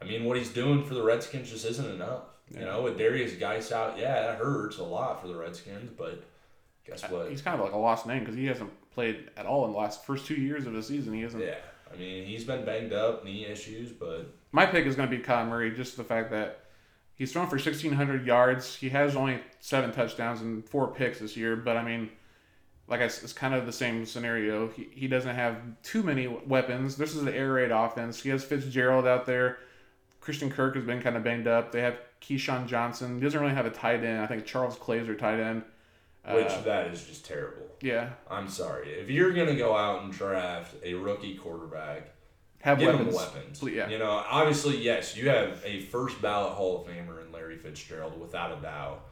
I mean, what he's doing for the Redskins just isn't enough. You know, with Derrius Guice out, yeah, that hurts a lot for the Redskins, but guess uh, what? he's kind of like a lost name because he hasn't played at all in the last first two years of the season. He hasn't. Yeah, I mean, he's been banged up, knee issues, but My pick is going to be Kyler Murray, just the fact that he's thrown for 1,600 yards. He has only seven touchdowns and four picks this year, but I mean, like I it's kind of the same scenario. He, he doesn't have too many weapons. This is an air raid offense. He has Fitzgerald out there. Christian Kirk has been kind of banged up. They have KeeSean Johnson. He doesn't really have a tight end. I think Charles Clay's their tight end. which Uh, that is just terrible. yeah, I'm sorry. If you're gonna go out and draft a rookie quarterback, have give weapons. him weapons. Ple- yeah. You know, obviously, yes, you have a first ballot Hall of Famer in Larry Fitzgerald, without a doubt.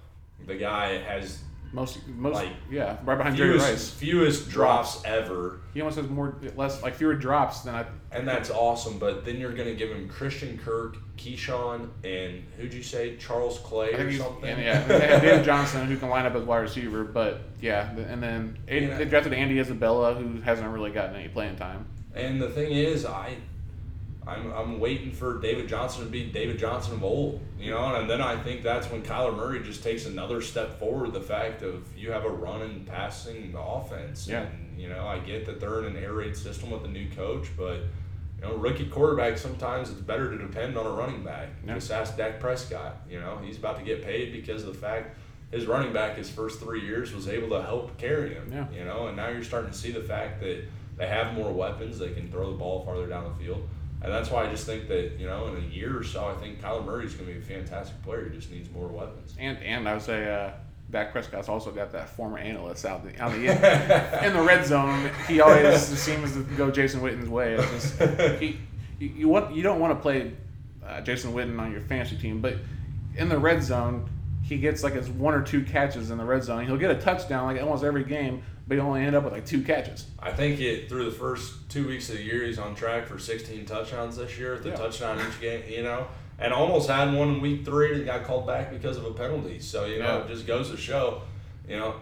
The guy has Most, most, Like, yeah, right behind Jerry Rice. fewest drops ever, He almost has more, less, like fewer drops than I. and that's awesome. But then you're gonna give him Christian Kirk, KeeSean, and who'd you say, Charles Clay or something? and yeah, they have David Johnson who can line up as wide receiver, but yeah, and then Yeah. they drafted Andy Isabella who hasn't really gotten any playing time. And the thing is, I, I'm, I'm waiting for David Johnson to be David Johnson of old, you know, and then I think that's when Kyler Murray just takes another step forward. The fact of you have a run and passing offense, Yeah. and you know, I get that they're in an air raid system with a new coach, but you know, rookie quarterback sometimes it's better to depend on a running back. Yeah. Just ask Dak Prescott. You know, he's about to get paid because of the fact his running back his first three years was able to help carry him. Yeah. You know, and now you're starting to see the fact that they have more weapons. They can throw the ball farther down the field. And that's why I just think that, you know, in a year or so, I think Kyler Murray's going to be a fantastic player. He just needs more weapons. And and I would say uh, Dak Prescott's also got that former analyst out the, on the in the red zone. He always seems to go Jason Witten's way. It's just, he, you, you want you don't want to play uh, Jason Witten on your fantasy team, but in the red zone, he gets like his one or two catches in the red zone. He'll get a touchdown like almost every game, but he'll only end up with like two catches. I think it through the first two weeks of the year, he's on track for 16 touchdowns this year, the Yeah. touchdown each game, you know, and almost had one in week three that got called back because of a penalty. So, you know, Yeah. it just goes to show, you know,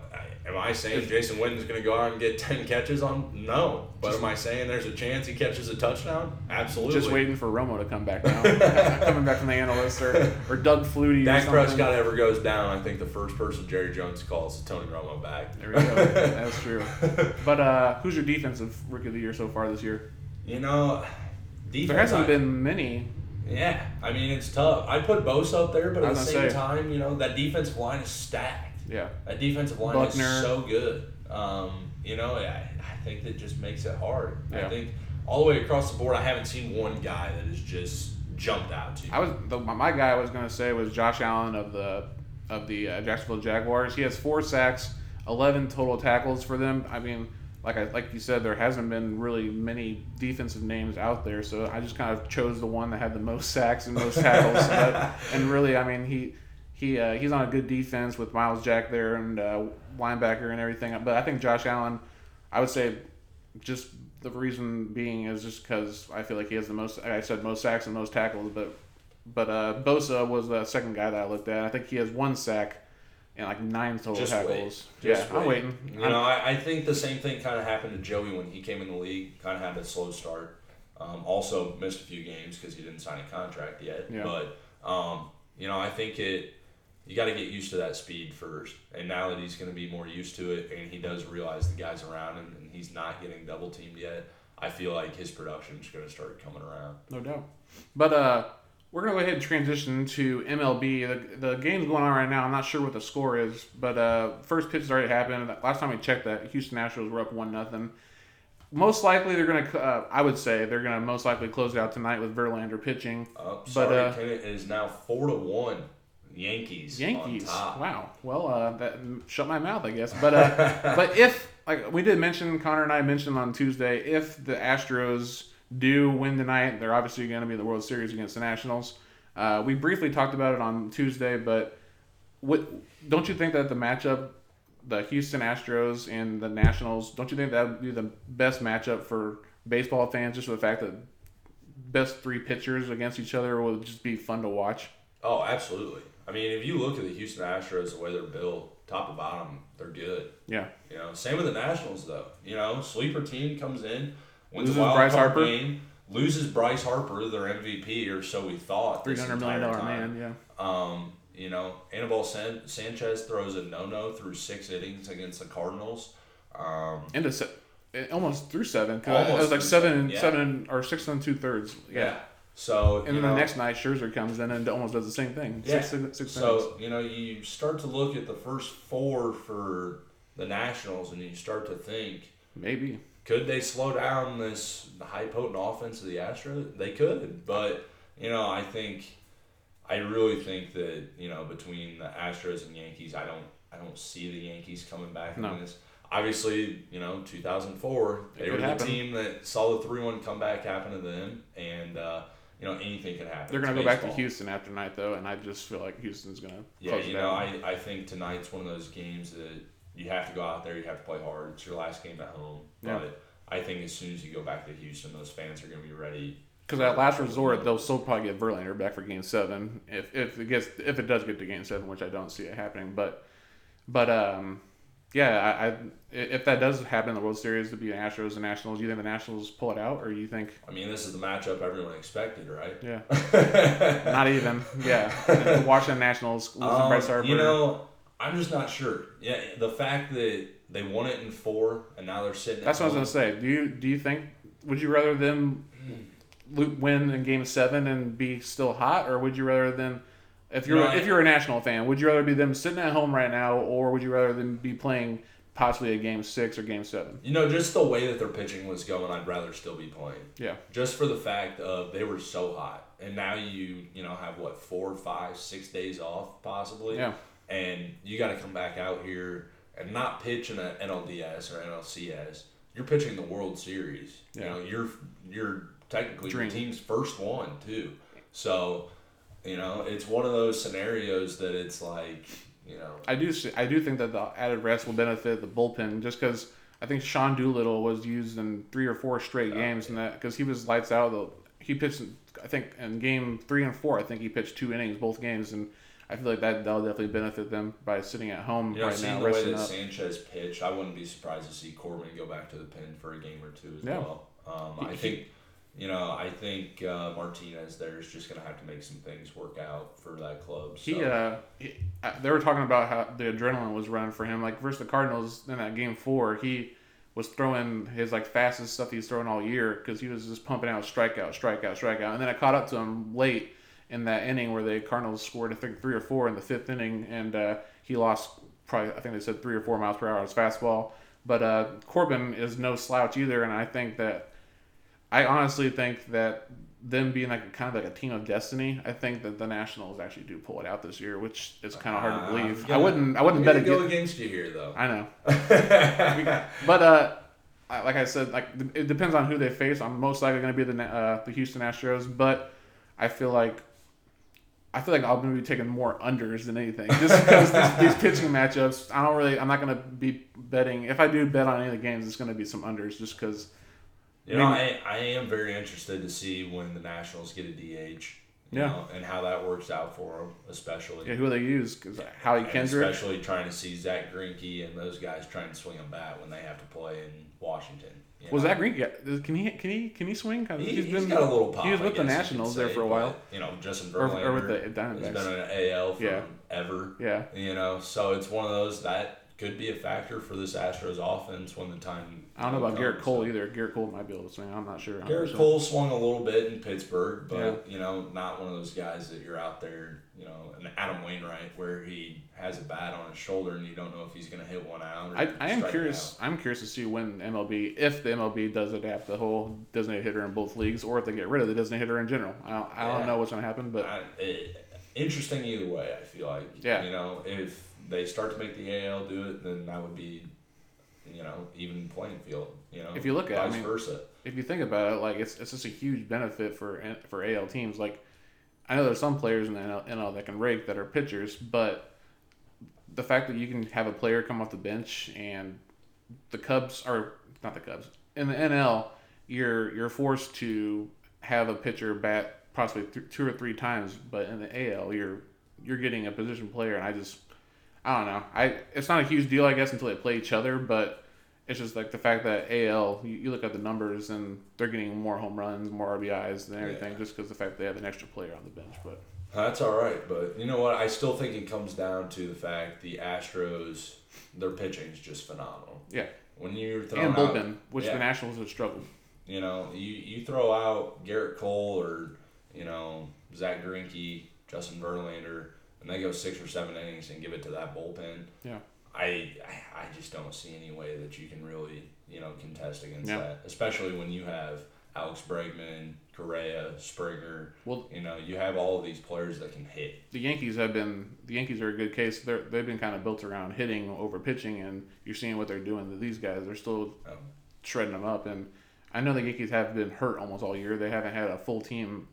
am I saying Jason Witten's going to go out and get 10 catches on? No. But am I saying there's a chance he catches a touchdown? Absolutely. Just waiting for Romo to come back now, coming back from the analyst or, or Doug Flutie. Dak. Prescott ever goes down, I think the first person Jerry Jones calls is Tony Romo back. There we go. That's true. But uh, who's your defensive rookie of the year so far this year? You know, defense. There hasn't I- been many. Yeah, I mean it's tough. I put Bosa up there, but at the same say. time, you know that defensive line is stacked. Yeah. That defensive line Buckner. is so good. Um, you know, I, I think that just makes it hard. Yeah. I think all the way across the board, I haven't seen one guy that has just jumped out to you. I was the, my guy I was gonna say was Josh Allen of the of the uh, Jacksonville Jaguars. He has four sacks, eleven total tackles for them. I mean, like I like you said, there hasn't been really many defensive names out there, so I just kind of chose the one that had the most sacks and most tackles. but, and really, I mean, he he uh, he's on a good defense with Myles Jack there and uh, linebacker and everything. But I think Josh Allen, I would say, just the reason being is just because I feel like he has the most. I said most sacks and most tackles, but but uh, Bosa was the second guy that I looked at. I think he has one sack and like nine total Just tackles. wait. yeah, Just I'm waiting. You know, I, I think the same thing kind of happened to Joey when he came in the league. Kind of had a slow start. Um, also missed a few games because he didn't sign a contract yet. Yeah. But um, you know, I think it. You got to get used to that speed first, and now that he's going to be more used to it, and he does realize the guys around him, and he's not getting double teamed yet. I feel like his production is going to start coming around. No doubt. But uh, we're gonna go ahead and transition to MLB. The, the game's going on right now. I'm not sure what the score is, but uh, first pitch has already happened. Last time we checked that, Houston Astros were up one nothing. Most likely, they're gonna. Uh, I would say they're gonna most likely close it out tonight with Verlander pitching. Oh, But, sorry, uh, Kenneth, it is now four to one. Yankees. Yankees. Wow. Well, uh, that shut my mouth, I guess. But uh, but if like we did mention, Connor and I mentioned on Tuesday, if the Astros do win tonight, they're obviously going to be in the World Series against the Nationals. Uh, we briefly talked about it on Tuesday, but what don't you think that the matchup, the Houston Astros and the Nationals, don't you think that would be the best matchup for baseball fans, just for the fact that best three pitchers against each other would just be fun to watch? Oh, absolutely. I mean, if you look at the Houston Astros, the way they're built, top to bottom, they're good. Yeah. You know, same with the Nationals though. You know, sleeper team comes in, wins Loses a wild Bryce card Harper. game, loses Bryce Harper, their MVP, or so we thought. Three hundred million time. man, yeah. Um, you know, Anibal San- Sanchez throws a no-no through six innings against the Cardinals. Um, into se- almost through seven. Cause it Almost was like seven, seven, and yeah. seven or six and two thirds. Yeah. yeah. So And you then know, the next night, Scherzer comes in and almost does the same thing. Yeah. Six, six, six. So you know, you start to look at the first four for the Nationals, and you start to think, Maybe. could they slow down this high potent offense of the Astros? They could, but you know, I think, I really think that you know between the Astros and Yankees, I don't, I don't see the Yankees coming back No. in this. Obviously, you know, 2004, It they were the happen. team that saw the three-one comeback happen to them, and uh, you know anything can happen. They're going to go back to. Houston after night, though, and I just feel like Houston's going to Yeah, you know. I, I think tonight's one of those games that you have to go out there, you have to play hard. It's your last game at home. Yeah. But I think as soon as you go back to Houston, those fans are going to be ready. Because at last resort, they'll still probably get Verlander back for Game Seven if, if it gets if it does get to Game Seven, which I don't see it happening. But but um, yeah, I, I if that does happen in the World Series to be Astros and Nationals, do you think the Nationals pull it out, or you think I mean, this is the matchup everyone expected, right? yeah, not even yeah, the Washington Nationals losing Um, Bryce Harper. you know, I'm just not sure. Yeah, the fact that they won it in four and now they're sitting. That's at what I was gonna say. Do you do you think would you rather them win in Game Seven and be still hot, or would you rather them if you're No, if you're a national fan, would you rather be them sitting at home right now, or would you rather them be playing possibly a Game Six or Game Seven? You know, just the way that their pitching was going, I'd rather still be playing. Yeah, just for the fact of they were so hot and now you you know have what four five six days off possibly Yeah. and you got to come back out here and not pitch in an NLDS or NLCS you're pitching the World Series Yeah. you know you're you're technically Dream. the team's first one too so you know it's one of those scenarios that it's like you know I do see, I do think that the added rest will benefit the bullpen just because I think Sean Doolittle was used in three or four straight games and that because he was lights out. The, he pitched I think in game three and four I think he pitched two innings both games and I feel like that that'll definitely benefit them by sitting at home you know right seeing now the way that up. Sanchez pitched I wouldn't be surprised to see Corbin go back to the pen for a game or two as Yeah. well um, I He- think you know, I think uh, Martinez there is just going to have to make some things work out for that club. So. He, uh, he, uh, they were talking about how the adrenaline was running for him. Like versus the Cardinals in that game four, he was throwing his like fastest stuff he's thrown all year because he was just pumping out strikeout, strikeout, strikeout, and then it caught up to him late in that inning where the Cardinals scored I think three or four in the fifth inning, and uh, he lost probably I think they said three or four miles per hour on his fastball. But uh, Corbin is no slouch either, and I think that I honestly think that them being like kind of like a team of destiny, I think that the Nationals actually do pull it out this year, which is kind of hard to Uh, believe. I'm I wouldn't, I wouldn't bet go against. against you here, though. I know, but uh, like I said, like it depends on who they face. I'm most likely going to be the uh, the Houston Astros, but I feel like. I feel like I'm going to be taking more unders than anything, just because these, these pitching matchups. I don't really. I'm not going to be betting. If I do bet on any of the games, it's going to be some unders, just because. You know, I, I am very interested to see when the Nationals get a DH. You Yeah. Know, and how that works out for them, especially. Yeah, who they use? Because Howie And Kendrick. especially trying to see Zack Greinke and those guys trying to swing a bat when they have to play in Washington. you Was know. that Green? Yeah, can he? Can he? Can he swing? He, he's he's been. got a little pop. he was with the Nationals could there for a while. but, You know, Justin Or- Verlander or with the he's been an AL from Yeah. ever. Yeah. You know, so it's one of those that could be a factor for this Astros offense when the time. I don't know about Gerrit. Cole either. Gerrit Cole might be able to swing. I'm not sure. Gerrit 100%. Cole swung a little bit in Pittsburgh, but Yeah. you know, not one of those guys that you're out there, you know, an Adam Wainwright where he has a bat on his shoulder and you don't know if he's going to hit one out. Or I, I am curious. I'm curious to see when MLB, if the MLB does adapt the whole designated hitter in both leagues, or if they get rid of the designated hitter in general. I don't, I don't know what's going to happen, but I, it, interesting either way. I feel like Yeah. you know if they start to make the AL do it, then that would be you know even playing field. You know, If you look at it, I vice mean, versa. if you think about it, like it's it's just a huge benefit for for AL teams. Like I know there's some players in the NL, NL that can rake that are pitchers, but the fact that you can have a player come off the bench and the Cubs are not the Cubs in the NL, you're you're forced to have a pitcher bat possibly th- two or three times, but in the AL, you're you're getting a position player, and I just I don't know. I it's not a huge deal, I guess, until they play each other, but it's just like the fact that AL, you, you look at the numbers and they're getting more home runs, more RBIs than everything, Yeah. just because the fact they have an extra player on the bench. But uh, That's all right, but you know what? I still think it comes down to the fact the Astros, their pitching is just phenomenal. yeah, When you're throwing and out, bullpen, which yeah. the Nationals have struggled. you know, you, you throw out Gerrit Cole or you know Zack Greinke, Justin Verlander, and they go six or seven innings and give it to that bullpen. Yeah. I, I just don't see any way that you can really you know contest against Yeah. that, especially when you have Alex Bregman, Correa, Springer. Well, You know, you have all of these players that can hit. the Yankees have been the Yankees are a good case. They're they've been kind of built around hitting over pitching, and you're seeing what they're doing to these guys. They're still Um, shredding them up, and I know the Yankees have been hurt almost all year. They haven't had a full team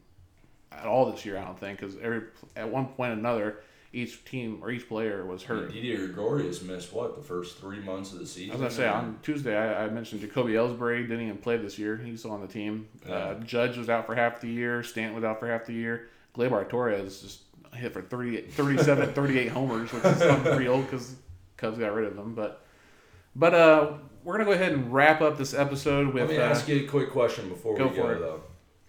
at all this year. I don't think because every at one point or another, each team or each player was hurt. Didi Gregorius missed what the first three months of the season. I was gonna say on Tuesday I, I mentioned Jacoby Ellsbury didn't even play this year. He's still on the team. Uh, Judge was out for half the year. Stanton was out for half the year. Gleyber Torres just hit for 30, 37, 38 homers, which is unreal because Cubs got rid of him. But but uh, we're gonna go ahead and wrap up this episode with. Let me uh, ask you a quick question before go we go though.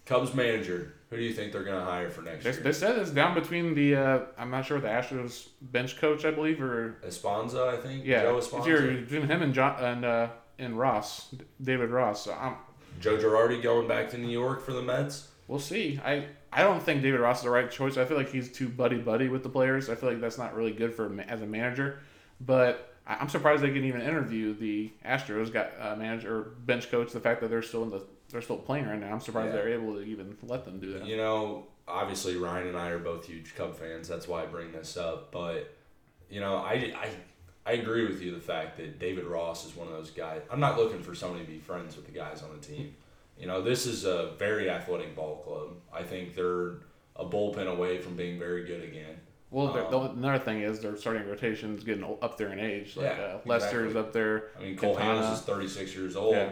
Cubs manager, who do you think they're going to hire for next They, year? they said it's down between the uh, I'm not sure the Astros bench coach I believe or Esponza, I think. yeah Joe Esponza. either between him and John and uh, and Ross David Ross. So I'm Joe Girardi going back to New York for the Mets. we'll see. I I don't think David Ross is the right choice. I feel like he's too buddy buddy with the players. I feel like that's not really good for as a manager. But I'm surprised they can even interview the Astros got uh, manager or bench coach. The fact that they're still in the they're still playing right now. I'm surprised Yeah. they're able to even let them do that. You know, obviously Ryan and I are both huge Cub fans. That's why I bring this up. But you know, I, I I agree with you the fact that David Ross is one of those guys. I'm not looking for somebody to be friends with the guys on the team. You know, this is a very athletic ball club. I think they're a bullpen away from being very good again. Well, Um, another thing is their starting rotation's getting up there in age. Like Yeah, uh, Lester's exactly. up there. I mean, Cole. Hamels is 36 years old. Yeah.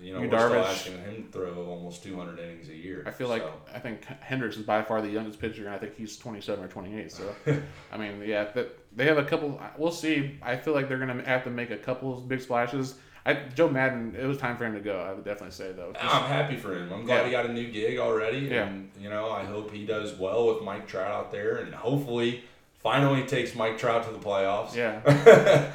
You know, Yu we're still Darvish. asking him to throw almost 200 innings a year. I feel like So, I think Hendricks is by far the youngest pitcher, and I think he's 27 or 28. So, I mean, yeah, that they have a couple. We'll see. I feel like they're gonna have to make a couple of big splashes. I, Joe Maddon, it was time for him to go. I would definitely say though. Just- I'm happy for him. I'm glad Yeah. he got a new gig already. Yeah. And, you know, I hope he does well with Mike Trout out there and hopefully finally takes Mike Trout to the playoffs. yeah,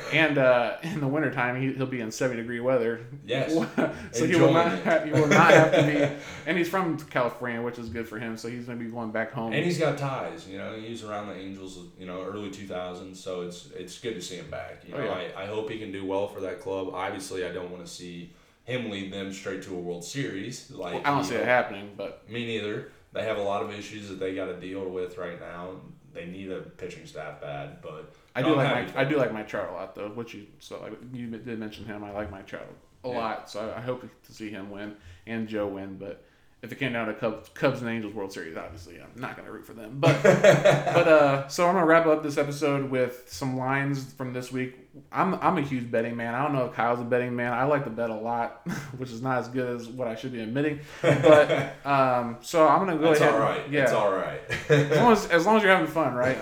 and uh, in the wintertime, he, he'll be in 70 degree weather. Yes. so he will not have, he will not have to be. And he's from California, which is good for him. So he's gonna be going back home. And he's got ties, you know. He was around the Angels, you know, early 2000s, so it's it's good to see him back. You Oh, know, yeah. I, I hope he can do well for that club. Obviously, I don't want to see him lead them straight to a World Series. Like Well, I don't see know, it happening, but Me neither. They have a lot of issues that they got to deal with right now. They need a pitching staff bad, but I do like Mike. I do like Mike Trout a lot, though. Which you so like you did mention him. I like Mike Trout a Yeah. lot, so I, hope to see him win and Joe win. But if it came down to Cubs, Cubs and Angels World Series, obviously I'm not going to root for them. But but uh, so I'm gonna wrap up this episode with some lines from this week. I'm I'm a huge betting man. I don't know if Kyle's a betting man. I like to bet a lot, which is not as good as what I should be admitting. But um, so I'm gonna go It's ahead. all right. Yeah, It's all right. as long as, as long as you're having fun, right?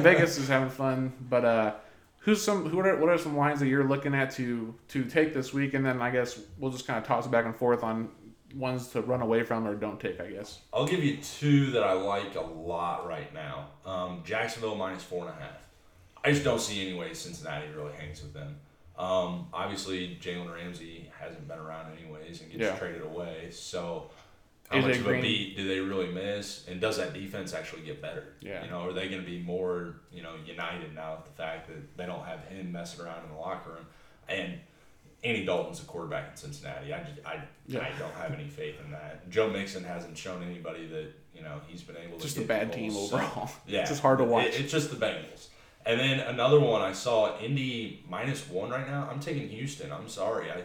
Vegas is having fun, but uh, who's some who are, what are some lines that you're looking at to to take this week, and then I guess we'll just kind of toss it back and forth on ones to run away from or don't take. I guess. I'll give you two that I like a lot right now. Um, Jacksonville minus four and a half. I just don't see any way Cincinnati really hangs with them. Um, obviously, Jalen Ramsey hasn't been around anyways and gets Yeah. traded away. So, how much of a beat do they really miss? And does that defense actually get better? Yeah. You know, are they going to be more you know united now with the fact that they don't have him messing around in the locker room? And Andy Dalton's a quarterback in Cincinnati. I just I, Yeah. I don't have any faith in that. Joe Mixon hasn't shown anybody that you know he's been able to. Just a bad people, team so- overall. yeah, It's just hard to watch. It- it's just the Bengals. And then another one I saw Indy minus one right now. I'm taking Houston. I'm sorry. I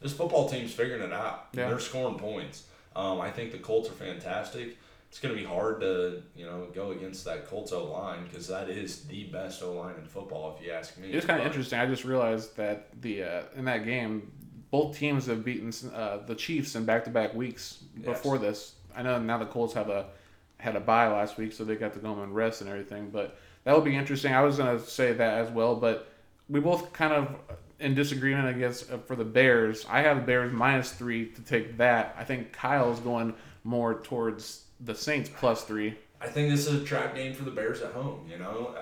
this football team's figuring it out. Yeah. They're scoring points. Um, I think the Colts are fantastic. It's going to be hard to you know go against that Colts O line because that is the best O line in football if you ask me. It's kind of interesting. I just realized that the uh, in that game, both teams have beaten uh, the Chiefs in back-to-back weeks before this. I know now the Colts have a had a bye last week, so they got to go home and rest and everything. But that will be interesting. I was gonna say that as well, but we both kind of in disagreement. I guess uh, for the Bears, I have Bears minus three to take that. I think Kyle's going more towards the Saints plus three. I think this is a trap game for the Bears at home. You know,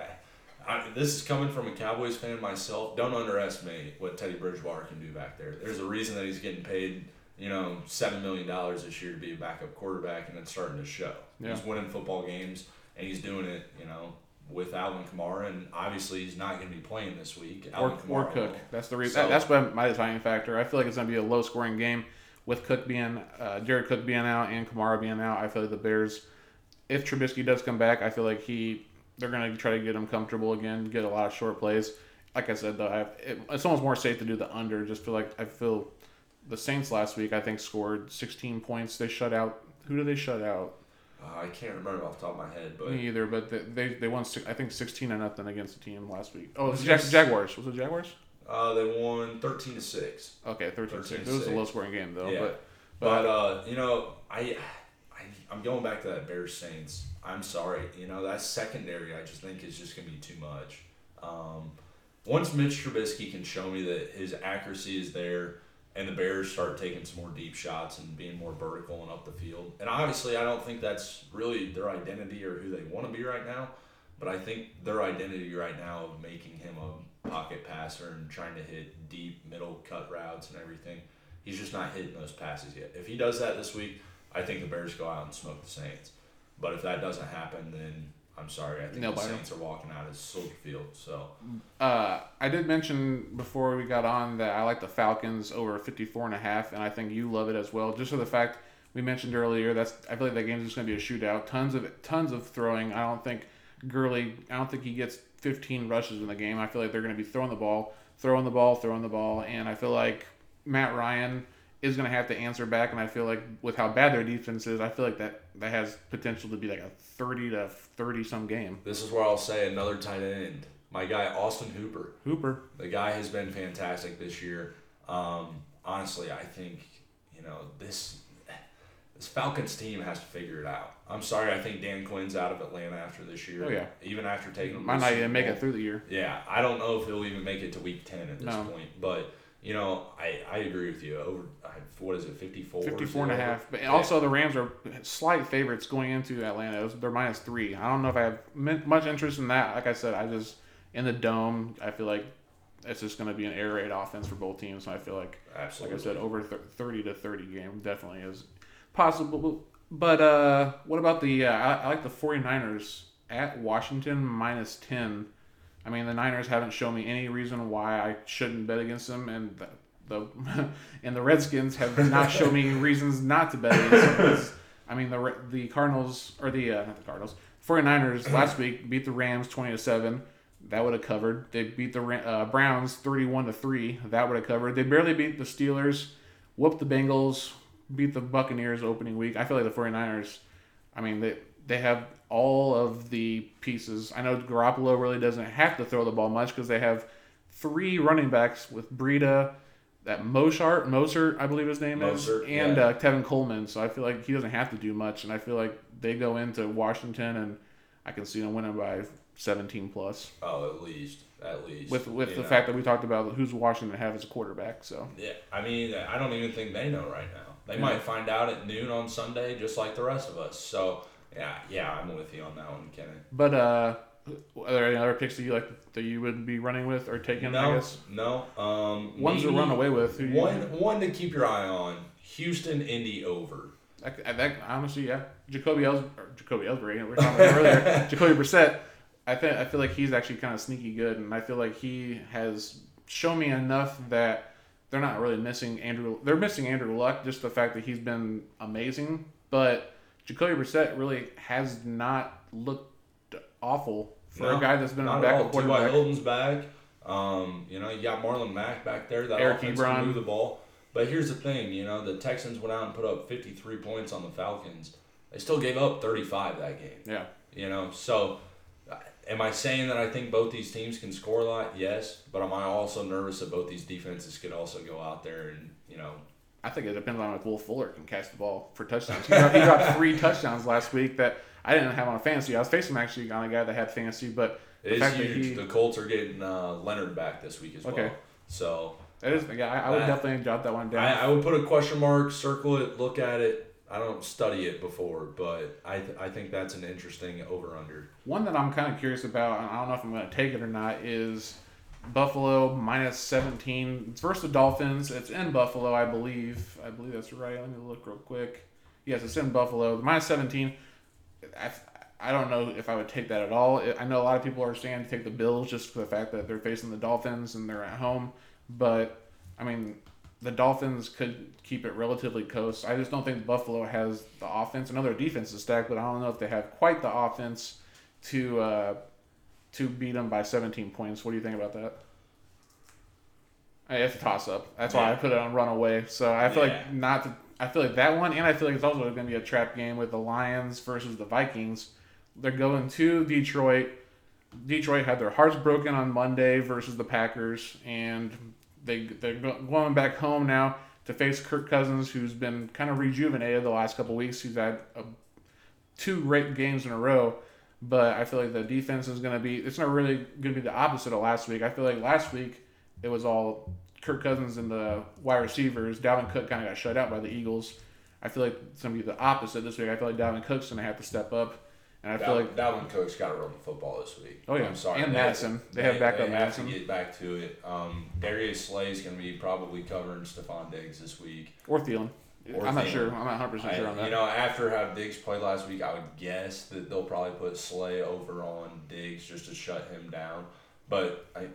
I, I, this is coming from a Cowboys fan myself. Don't underestimate what Teddy Bridgewater can do back there. There's a reason that he's getting paid, you know, seven million dollars this year to be a backup quarterback, and it's starting to show. Yeah. He's winning football games, and he's doing it, you know, with Alvin Kamara, and obviously he's not going to be playing this week. or, Alvin or Kamara Cook. will. That's the reason. So- that's what my deciding factor. I feel like it's going to be a low scoring game with Cook being, uh, Jared Cook being out and Kamara being out. I feel like the Bears, if Trubisky does come back, I feel like he they're going to try to get him comfortable again, get a lot of short plays. Like I said though, I, it, it's almost more safe to do the under. Just feel like I feel the Saints last week I think scored 16 points. They shut out. Who did they shut out? Uh, I can't remember off the top of my head, but Me either, but they they, they won I think 16 to nothing against the team last week. Oh, it was. Jag- Jaguars. Was it Jaguars? uh, they won thirteen to six. Okay, 13 to 6. 13 It was a low scoring game though, Yeah. but But uh, you know, I, I I'm going back to that Bears Saints. I'm sorry, you know that secondary. I just think is just gonna be too much. Um, once Mitch Trubisky can show me that his accuracy is there, and the Bears start taking some more deep shots and being more vertical and up the field, and obviously I don't think that's really their identity or who they want to be right now. But I think their identity right now of making him a pocket passer and trying to hit deep middle cut routes and everything, he's just not hitting those passes yet. If he does that this week, I think the Bears go out and smoke the Saints. But if that doesn't happen, then I'm sorry. I think the. Saints are walking out of Soldier Field. So Uh, I did mention before we got on that I like the Falcons over 54 and a half, and I think you love it as well. Just for the fact we mentioned earlier, that's I feel like that game's just going to be a shootout. Tons of tons of throwing. I don't think Gurley. I don't think he gets 15 rushes in the game. I feel like they're going to be throwing the ball, throwing the ball, throwing the ball, and I feel like Matt Ryan is going to have to answer back. And I feel like with how bad their defense is, I feel like that that has potential to be like a 30 to 30 some game. this is where I'll say another tight end. My guy Austin Hooper. Hooper. The guy has been fantastic this year. Um, honestly, I think you know this this Falcons team has to figure it out. I'm sorry, I think Dan Quinn's out of Atlanta after this year. Oh, yeah. even after taking Might not even make it through the year. Yeah, I don't know if he'll even make it to week ten at this No. point. But you know, I, I agree with you. Over what is it, 54? 54 and a half. But Yeah. also the Rams are slight favorites going into Atlanta. They're minus three. I don't know if I have much interest in that. Like I said, I just in the dome. I feel like it's just going to be an air raid offense for both teams. So I feel like, like. I said, over 30 to 30 game definitely is possible. But uh, what about the? Uh, I, I like the 49ers at Washington minus 10. I mean, the Niners haven't shown me any reason why I shouldn't bet against them, and the, the and the Redskins have not shown me reasons not to bet against them. I mean, the the Cardinals or the uh, not the Cardinals, 49ers last week beat the Rams 20 to seven. That would have covered. They beat the uh, Browns 31 to three. That would have covered. They barely beat the Steelers. Whooped the Bengals. Beat the Buccaneers opening week. I feel like the 49ers. I mean, they they have all of the pieces. I know Garoppolo really doesn't have to throw the ball much because they have three running backs with Breida, that Mosart, Mosert, I believe his name Mostert, is, and yeah. uh, Tevin Coleman. So I feel like he doesn't have to do much, and I feel like they go into Washington and I can see them winning by 17 plus. Oh, at least, at least. With with the know. fact that we talked about who's Washington have as a quarterback, so Yeah, I mean, I don't even think they know right now. They Yeah. might find out at noon on Sunday, just like the rest of us. So, yeah, yeah, I'm with you on that one, Kenny. But uh, are there any other picks that you like that you would be running with or taking? I No, guess no. Um, ones to run away with. Who you- One, one to keep your eye on. Houston, Indy over. I, I, that, honestly, yeah, Jacoby Els Jacoby Ellsbury. We were talking about earlier. Jacoby Brissett. I think I feel like he's actually kind of sneaky good, and I feel like he has shown me enough that they're not really missing Andrew. They're missing Andrew Luck, just the fact that he's been amazing. But Jacoby Brissett really has not looked awful for No, a guy that's been a Not at all. backup T.Y. Hilton's back. Um, you know, you got Marlon Mack back there. That Eric offense Ebron. can move the ball. But here's the thing, you know, the Texans went out and put up 53 points on the Falcons. They still gave up 35 that game. Yeah, You know, so uh, am I saying that I think both these teams can score a lot? Yes, but am I also nervous that both these defenses could also go out there and you know? I think it depends on if Will Fuller can catch the ball for touchdowns. He dropped, he dropped three touchdowns last week that I didn't have on a fantasy. I was facing actually on a guy that had fantasy, but It the is huge. he the Colts are getting uh, Leonard back this week as Okay. well. So that is yeah, I, I would That- definitely jot that one down. I, I would put a question mark, circle it, look at it. I don't study it before, but I th- I think that's an interesting over under. one that I'm kind of curious about, and I don't know if I'm going to take it or not, is Buffalo minus 17. It's versus the Dolphins. It's in Buffalo, I believe. I believe that's right. Let me look real quick. Yes, it's in Buffalo. Minus 17. I, I don't know if I would take that at all. I know a lot of people are saying to take the Bills just for the fact that they're facing the Dolphins and they're at home. But, I mean, the Dolphins could keep it relatively close. I just don't think Buffalo has the offense. I know their defense is stacked, but I don't know if they have quite the offense to uh, to beat them by 17 points. What do you think about that? It's a toss up. That's why I put it on runaway. So I feel Yeah. like not. To, I feel like that one, and I feel like it's also going to be a trap game with the Lions versus the Vikings. They're going to Detroit. Detroit had their hearts broken on Monday versus the Packers, and they they're going back home now to face Kirk Cousins, who's been kind of rejuvenated the last couple weeks. He's had a, two great games in a row, but I feel like the defense is going to be. It's not really going to be the opposite of last week. I feel like last week it was all Kirk Cousins and the wide receivers. Dalvin Cook kind of got shut out by the Eagles. I feel like it's going to be the opposite this week. I feel like Dalvin Cook's going to have to step up, and I feel Dalvin, like Dalvin Cook's got to run the football this week. Oh, yeah. I'm sorry. And Madison. They have backup they Madison. Have to get back to it. Um, Darius Slay's going to be probably covering Stefon Diggs this week. or Thielen. Or I'm not Thielen. sure. I'm not 100 percent sure on that. You know, after how Diggs played last week, I would guess that they'll probably put Slay over on Diggs just to shut him down. But I,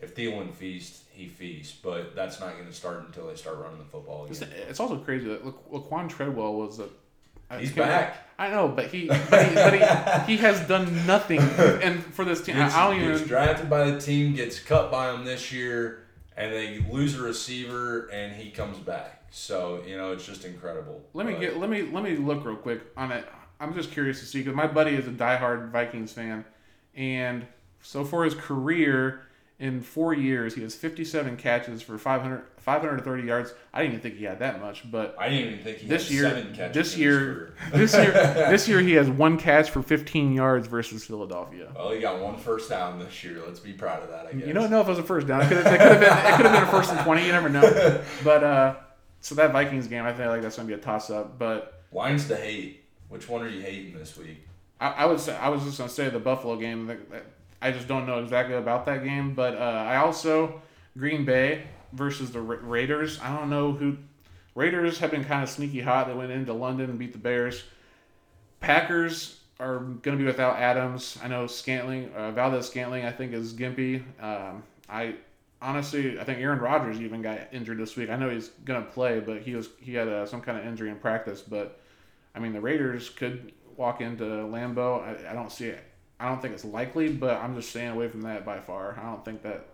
if Thielen feasts, he feasts. But that's not going to start until they start running the football again. it's also crazy that La- Laquon Treadwell was a. I He's back. I know, but he but he, but he, he has done nothing, and for this team, Gets, I don't gets even. drafted by the team, gets cut by them this year, and they lose a receiver, and he comes back. So you know, it's just incredible. Let me But- get let me let me look real quick on it. I'm just curious to see because my buddy is a diehard Vikings fan, and so for his career in four years, he has 57 catches for 500 530 yards. I didn't even think he had that much, but I didn't even think he this had year, seven catches this year, this year, this year he has one catch for 15 yards versus Philadelphia. Well, he got one first down this year. Let's be proud of that. I guess. You don't know if it was a first down. It could have, it could have been. It could have been a first and 20. You never know. But uh, so that Vikings game, I feel like that's gonna be a toss up. But Lines to hate. Which one are you hating this week? I, I would say I was just gonna say the Buffalo game. I just don't know exactly about that game. But uh, I also Green Bay versus the Ra- Raiders. I don't know who. Raiders have been kind of sneaky hot. They went into London and beat the Bears. Packers are going to be without Adams. I know Scantling, uh, Valdes Scantling, I think is gimpy. Um, I honestly, I think Aaron Rodgers even got injured this week. I know he's to play, but he was he had uh, some kind of injury in practice. But I mean, the Raiders could walk into Lambeau. I, I don't see it. I don't think it's likely, but I'm just staying away from that by far. I don't think that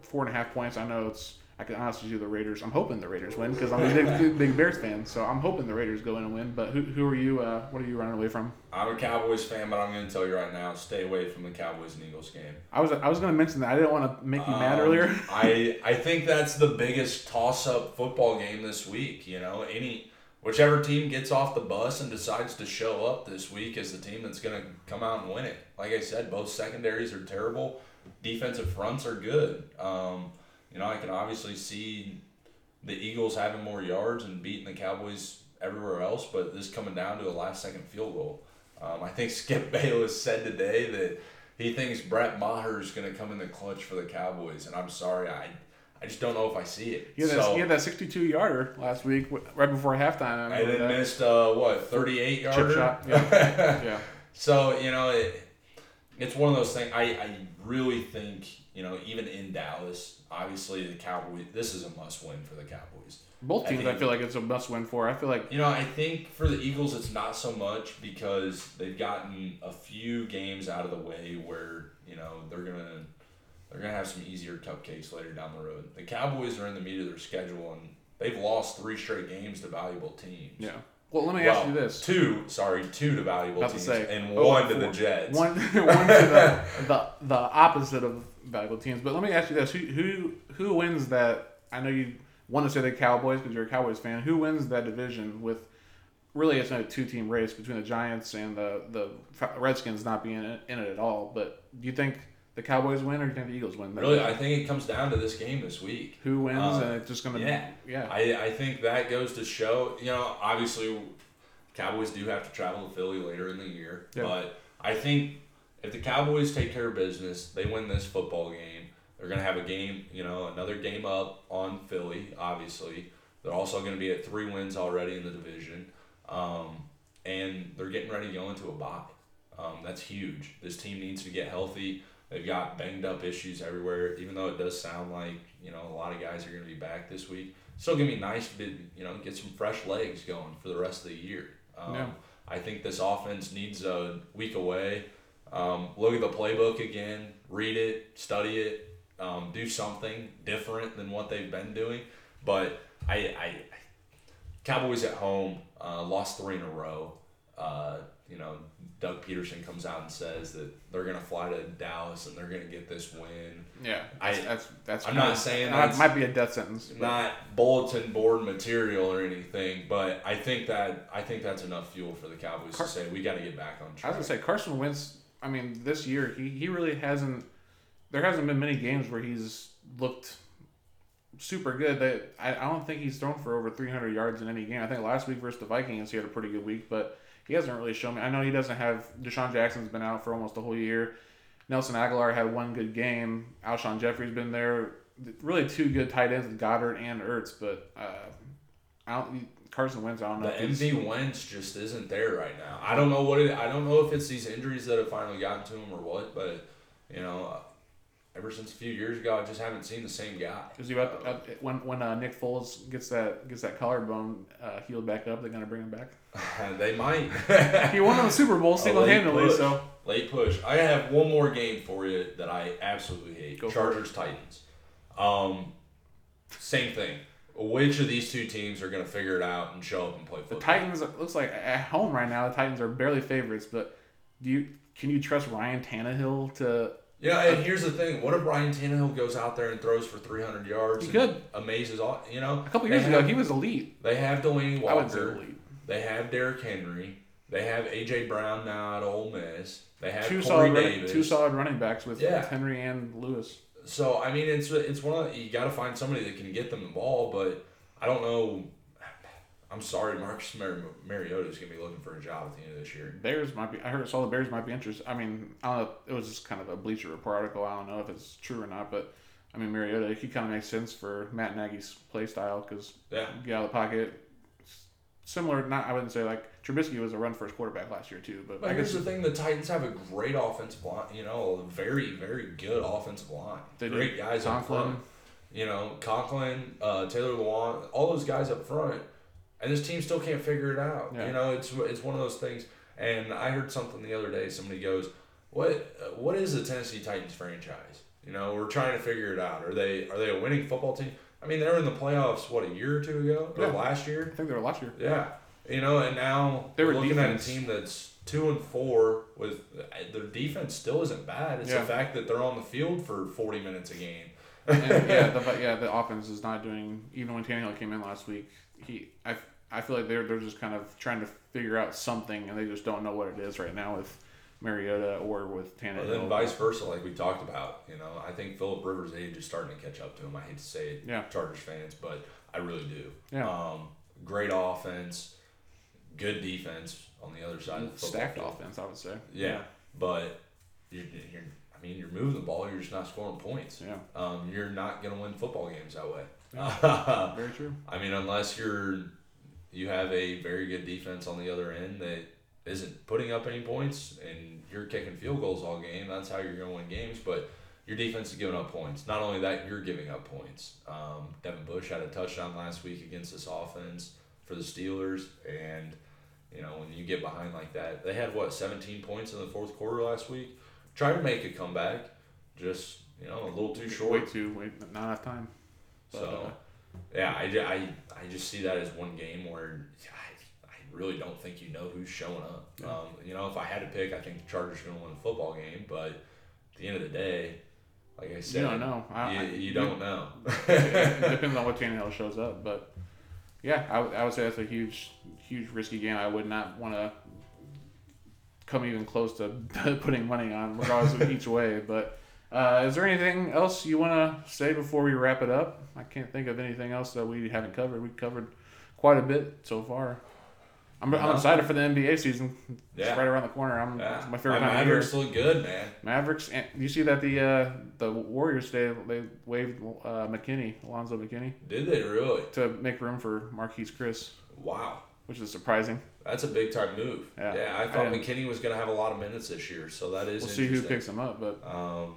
four and a half points. I know it's. I can honestly see the Raiders. I'm hoping the Raiders win because I'm a big, big Bears fan. So I'm hoping the Raiders go in and win. But who, who are you? Uh, what are you running away from? I'm a Cowboys fan, but I'm going to tell you right now, stay away from the Cowboys and Eagles game. I was I was going to mention that. I didn't want to make you mad Um, earlier. I I think that's the biggest toss-up football game this week. You know, any whichever team gets off the bus and decides to show up this week is the team that's going to come out and win it. Like I said, both secondaries are terrible. Defensive fronts are good. Um, you know, I can obviously see the Eagles having more yards and beating the Cowboys everywhere else, but this coming down to a last second field goal. Um, I think Skip Bayless said today that he thinks Brett Maher is going to come in the clutch for the Cowboys, and I'm sorry, I I just don't know if I see it. He had, that, he had that 62 yarder last week, right before halftime. I and remember then missed uh, what 38 yarder chip shot. Yeah. yeah. So you know, it, it's one of those things. I, I really think you know, even in Dallas, obviously the Cowboys. This is a must win for the Cowboys. Both teams, I, think- feel like it's a must win for. I feel like You know, I think for the Eagles, it's not so much because they've gotten a few games out of the way where you know they're gonna they're gonna have some easier cupcakes later down the road. The Cowboys are in the meat of their schedule and they've lost three straight games to valuable teams. yeah. Well, let me Well, ask you this: Two, sorry, two to valuable teams, say, and oh, one to four. the Jets. one, one to the, the the opposite of valuable teams. But let me ask you this: who who who wins that? I know you want to say the Cowboys because you're a Cowboys fan. Who wins that division with? Really, it's not a two-team race between the Giants and the the Redskins not being in it, in it at all. But do you think the Cowboys win, or do you think the Eagles win? Really, I think it comes down to this game this week. who wins, uh, and it's just gonna yeah. yeah. I, I think that goes to show, you know, obviously Cowboys do have to travel to Philly later in the year. Yeah. But I think if the Cowboys take care of business, they win this football game. They're going to have a game, you know, another game up on Philly, obviously. They're also going to be at three wins already in the division. Um, and they're getting ready to go into a bye. Um, that's huge. This team needs to get healthy. They've got banged up issues everywhere. Even though it does sound like you know a lot of guys are going to be back this week, still gonna be nice to be, you know get some fresh legs going for the rest of the year. Um, Yeah. I think this offense needs a week away. Um, look at the playbook again, read it, study it, um, do something different than what they've been doing. But I, I Cowboys at home uh, lost three in a row. Uh, you know, Doug Pederson comes out and says that they're gonna fly to Dallas and they're gonna get this win. Yeah, I- that's that's, I'm not saying that might be a death sentence. but- Not bulletin board material or anything, but I think that I think that's enough fuel for the Cowboys Car- to say we got to get back on track. I was gonna say Carson Wentz. I mean, this year he, he really hasn't. There hasn't been many games where he's looked super good. That I, I don't think he's thrown for over 300 yards in any game. I think last week versus the Vikings he had a pretty good week, but he hasn't really shown me. I know he doesn't have DeSean Jackson's been out for almost a whole year. Nelson Agholor had one good game. Alshon Jeffery's been there. Really two good tight ends with Goedert and Ertz, but uh, I don't. Carson Wentz, I don't know. The MV Wentz just isn't there right now. I don't know what it. I don't know if it's these injuries that have finally gotten to him or what, but you know, ever since a few years ago, I just haven't seen the same guy. He about uh, when when uh, Nick Foles gets that gets that collarbone uh, healed back up? They're gonna bring him back. they might. He won the Super Bowl single handedly. So Late push. I have one more game for you that I absolutely hate. Go Chargers Titans. Um, same thing. Which of these two teams are going to figure it out and show up and play the? Titans it looks like at home right now. The Titans are barely favorites, but do you can you trust Ryan Tannehill to? Yeah, and here's the thing: what if Brian Tannehill goes out there and throws for 300 yards? He and could. Amazes all. You know, A couple years ago, he was elite. They have Delanie I would say Walker. elite. They have Derrick Henry. They have AJ Brown now at Ole Miss. They have Two Corey solid running, Davis. two solid running backs with, Yeah. with Henry and Lewis. So I mean, it's it's one of you got to find somebody that can get them the ball, but I don't know. I'm sorry, Marcus Mar- Mariota is gonna be looking for a job at the end of this year. Bears might be. I heard saw the Bears might be interested. I mean, I don't know. It was just kind of a Bleacher Report article. I don't know if it's true or not, but I mean, Mariota he kind of makes sense for Matt Nagy's play style because Yeah, get out of the pocket. Similar, not I wouldn't say like Trubisky was a run first quarterback last year too, but, but I guess the thing: the Titans have a great offensive line. You know, a very very good offensive line. They do. great guys up Conklin. front. You know, Conklin, uh, Taylor Lewan, all those guys up front, and this team still can't figure it out. Yeah. You know, it's it's one of those things. And I heard something the other day. Somebody goes, "What what is the Tennessee Titans franchise?" You know, we're trying to figure it out. Are they are they a winning football team? I mean, they were in the playoffs what a year or two ago or Yeah. last year. I think they were last year. Yeah, you know, and now They were looking defense. at a team that's two and four with their defense still isn't bad. It's Yeah. the fact that they're on the field for forty minutes a game. and yeah, the, yeah, the offense is not doing. Even when Tannehill came in last week, he I I feel like they're they're just kind of trying to figure out something, and they just don't know what it is right now with Mariota or with Tannehill. then vice versa, like we talked about, you know, I think Philip Rivers' age is starting to catch up to him. I hate to say it, Yeah. Chargers fans, but I really do. Yeah. Um, great offense, good defense on the other side of the football Stacked field. offense, I would say. Yeah, but you're, you're, I mean, you're moving the ball. You're just not scoring points. Yeah. Um, you're not gonna win football games that way. Very true. I mean, unless you're you have a very good defense on the other end that isn't putting up any points and you're kicking field goals all game, that's how you're going to win games. But your defense is giving up points. Not only that, you're giving up points. Um, Devin Bush had a touchdown last week against this offense for the Steelers, and you know when you get behind like that, they had what 17 points in the fourth quarter last week. Try to make a comeback, just you know a little too short. Way too, way, not enough time. So, uh, yeah, I, I, I just see that as one game where I, I really don't think you know who's showing up. Um, you know, if I had to pick, I think the Chargers are going to win the football game, but at the end of the day, like I said, you don't know. I, you, I- you don't know. it depends on what Tannehill shows up, but yeah, I, would- I would say that's a huge, huge risky game. I would not want to come even close to putting money on, regardless of each way. But uh, is there anything else you want to say before we wrap it up? I can't think of anything else that we haven't covered. We covered quite a bit so far. I'm, I'm excited for the NBA season. It's Yeah. right around the corner. I'm Yeah. it's my favorite My time of year. Mavericks look good, man. Mavericks. And you see that the uh, the Warriors they they waived uh, McKinnie, Alonzo McKinnie, Did they really? to make room for Marquese Chriss, Wow. which is surprising. That's a big time move. Yeah. I thought I- McKinnie was going to have a lot of minutes this year, so that is We'll see who picks him up, but Um,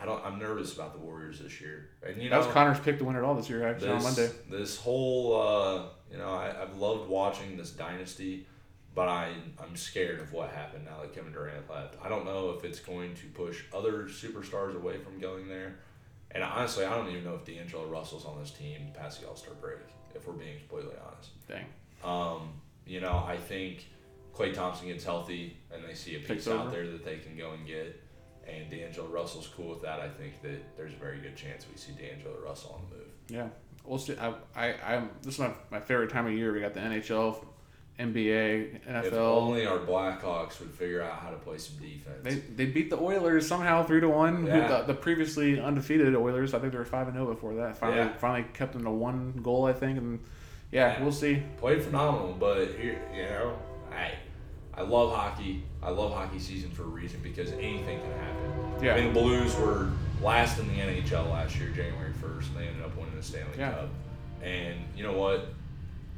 I don't. I'm nervous about the Warriors this year, and you that know was Connor's pick to win it all this year. Actually, on this, Monday. This whole, uh, you know, I, I've loved watching this dynasty, but I I'm scared of what happened now that Kevin Durant left. I don't know if it's going to push other superstars away from going there, and honestly, I don't even know if D'Angelo Russell's on this team past the All Star break. If we're being completely honest, Dang. um, you know, I think Klay Thompson gets healthy and they see a piece out there that they can go and get. And D'Angelo Russell's cool with that. I think that there's a very good chance we see D'Angelo Russell on the move. Yeah, we'll see. I, I, I'm. This is my, my favorite time of year. We got the NHL, NBA, NFL. If only our Blackhawks would figure out how to play some defense. They, they beat the Oilers somehow three to one. Yeah. The, the previously undefeated Oilers. I think they were five and zero before that. Finally, Yeah. finally kept them to one goal. I think, and yeah, Yeah. we'll see. Played phenomenal, but here, you know, I, I love hockey. I love hockey season for a reason because anything can happen. Yeah. I mean, the Blues were last in the NHL last year, January 1st, and they ended up winning the Stanley Yeah. Cup. And you know what?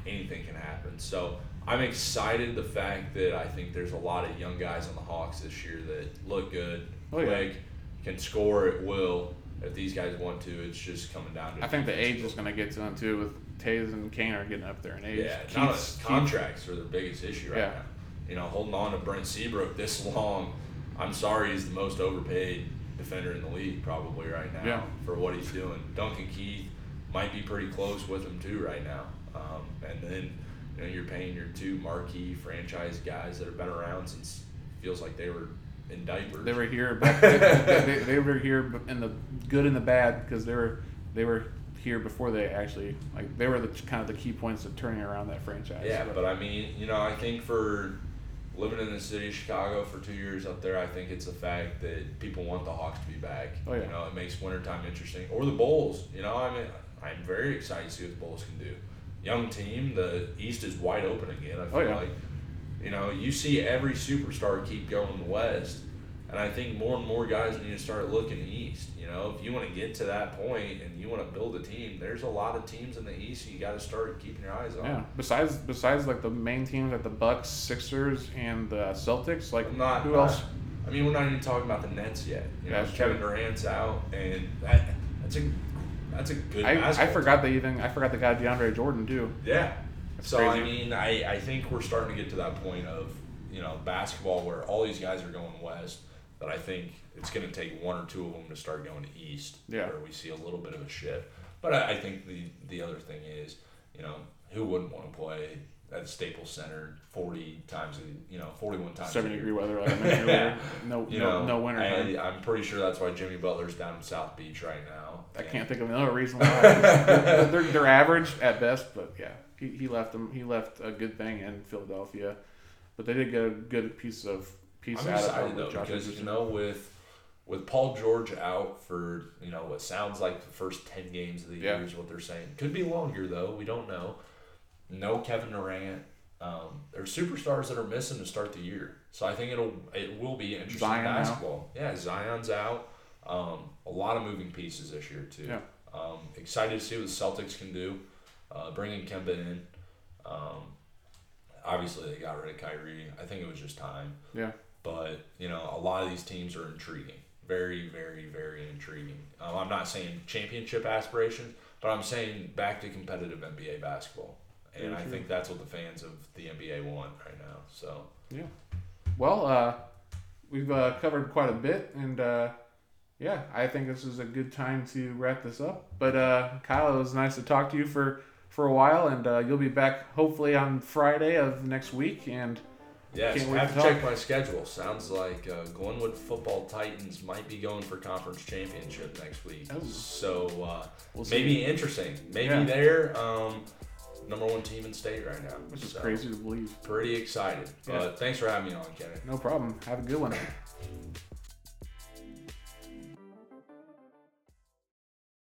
Anything can happen. So I'm excited the fact that I think there's a lot of young guys on the Hawks this year that look good, Oh, yeah. quick, can score at will. If these guys want to, it's just coming down to I think the age is going to get to them too. With Toews and Kane are getting up there in age. yeah, Keith's- Keith- contracts are the biggest issue right Yeah. now. You know, holding on to Brent Seabrook this long, I'm sorry he's the most overpaid defender in the league probably right now Yeah. for what he's doing. Duncan Keith might be pretty close with him too right now. Um, and then you know you're paying your two marquee franchise guys that have been around since feels like they were in diapers. They were here. Back, they, they, they were here in the good and the bad because they were they were here before they actually like they were the kind of the key points of turning around that franchise. Yeah, but I mean, you know, I think for living in the city of Chicago for two years up there, I think it's the fact that people want the Hawks to be back. Oh, yeah. You know, it makes wintertime interesting. Or the Bulls. You know, I mean, I'm very excited to see what the Bulls can do. Young team, the East is wide open again. I oh, feel Oh, yeah. like, you know, you see every superstar keep going west. And I think more and more guys need to start looking east. You know, if you want to get to that point and you want to build a team, there's a lot of teams in the East you got to start keeping your eyes on. yeah. Besides besides like the main teams like the Bucks, Sixers, and the Celtics, like I'm not. who not- else? I mean, we're not even talking about the Nets yet. You know, Kevin true. Durant's out, and that that's a that's a good. I, I forgot team. they even I forgot the guy DeAndre Jordan too. Yeah. That's so I mean, I I think we're starting to get to that point of you know basketball where all these guys are going west. That I think it's going to take one or two of them to start going east. Yeah. Where we see a little bit of a shift. But I, I think the the other thing is, you know, who wouldn't want to play at Staples Center 40 times, a- you know, 41 times. a 70 degree weather like I mentioned earlier. No, You no, know, no winter. I, I'm pretty sure that's why Jimmy Butler's down in South Beach right now. I And- can't think of another reason why. they're, they're, they're average at best, but yeah, he, he left them. He left a good thing in Philadelphia, but they did get a good piece of piece I'm out of excited it though because you know with with Paul George out for you know what sounds like the first ten games of the Yeah. year is what they're saying. Could be longer though. We don't know. No Kevin Durant. Um, there's superstars that are missing to start the year, so I think it'll it will be interesting Zion basketball. Yeah, Zion's out. Um, a lot of moving pieces this year too. Yeah. Um, excited to see what the Celtics can do. Uh, bringing Kemba in. Um, obviously, they got rid of Kyrie. I think it was just time. Yeah, But you know, a lot of these teams are intriguing, very, very, very intriguing. Um, I'm not saying championship aspirations, but I'm saying back to competitive NBA basketball, and I think that's what the fans of the NBA want right now. So yeah. Well, uh, we've uh, covered quite a bit, and uh, yeah, I think this is a good time to wrap this up. But uh, Kyle, it was nice to talk to you for for a while, and uh, you'll be back hopefully on Friday of next week, and. Yes, Can't wait have to to talk. check my schedule. Sounds like uh, Glenwood Football Titans might be going for conference championship next week. Oh. So uh, We'll see. maybe interesting. Maybe Yeah. they're um, number one team in state right now. Which is So, crazy to believe. Pretty excited. Yeah. But thanks for having me on, Kenny. No problem. Have a good one.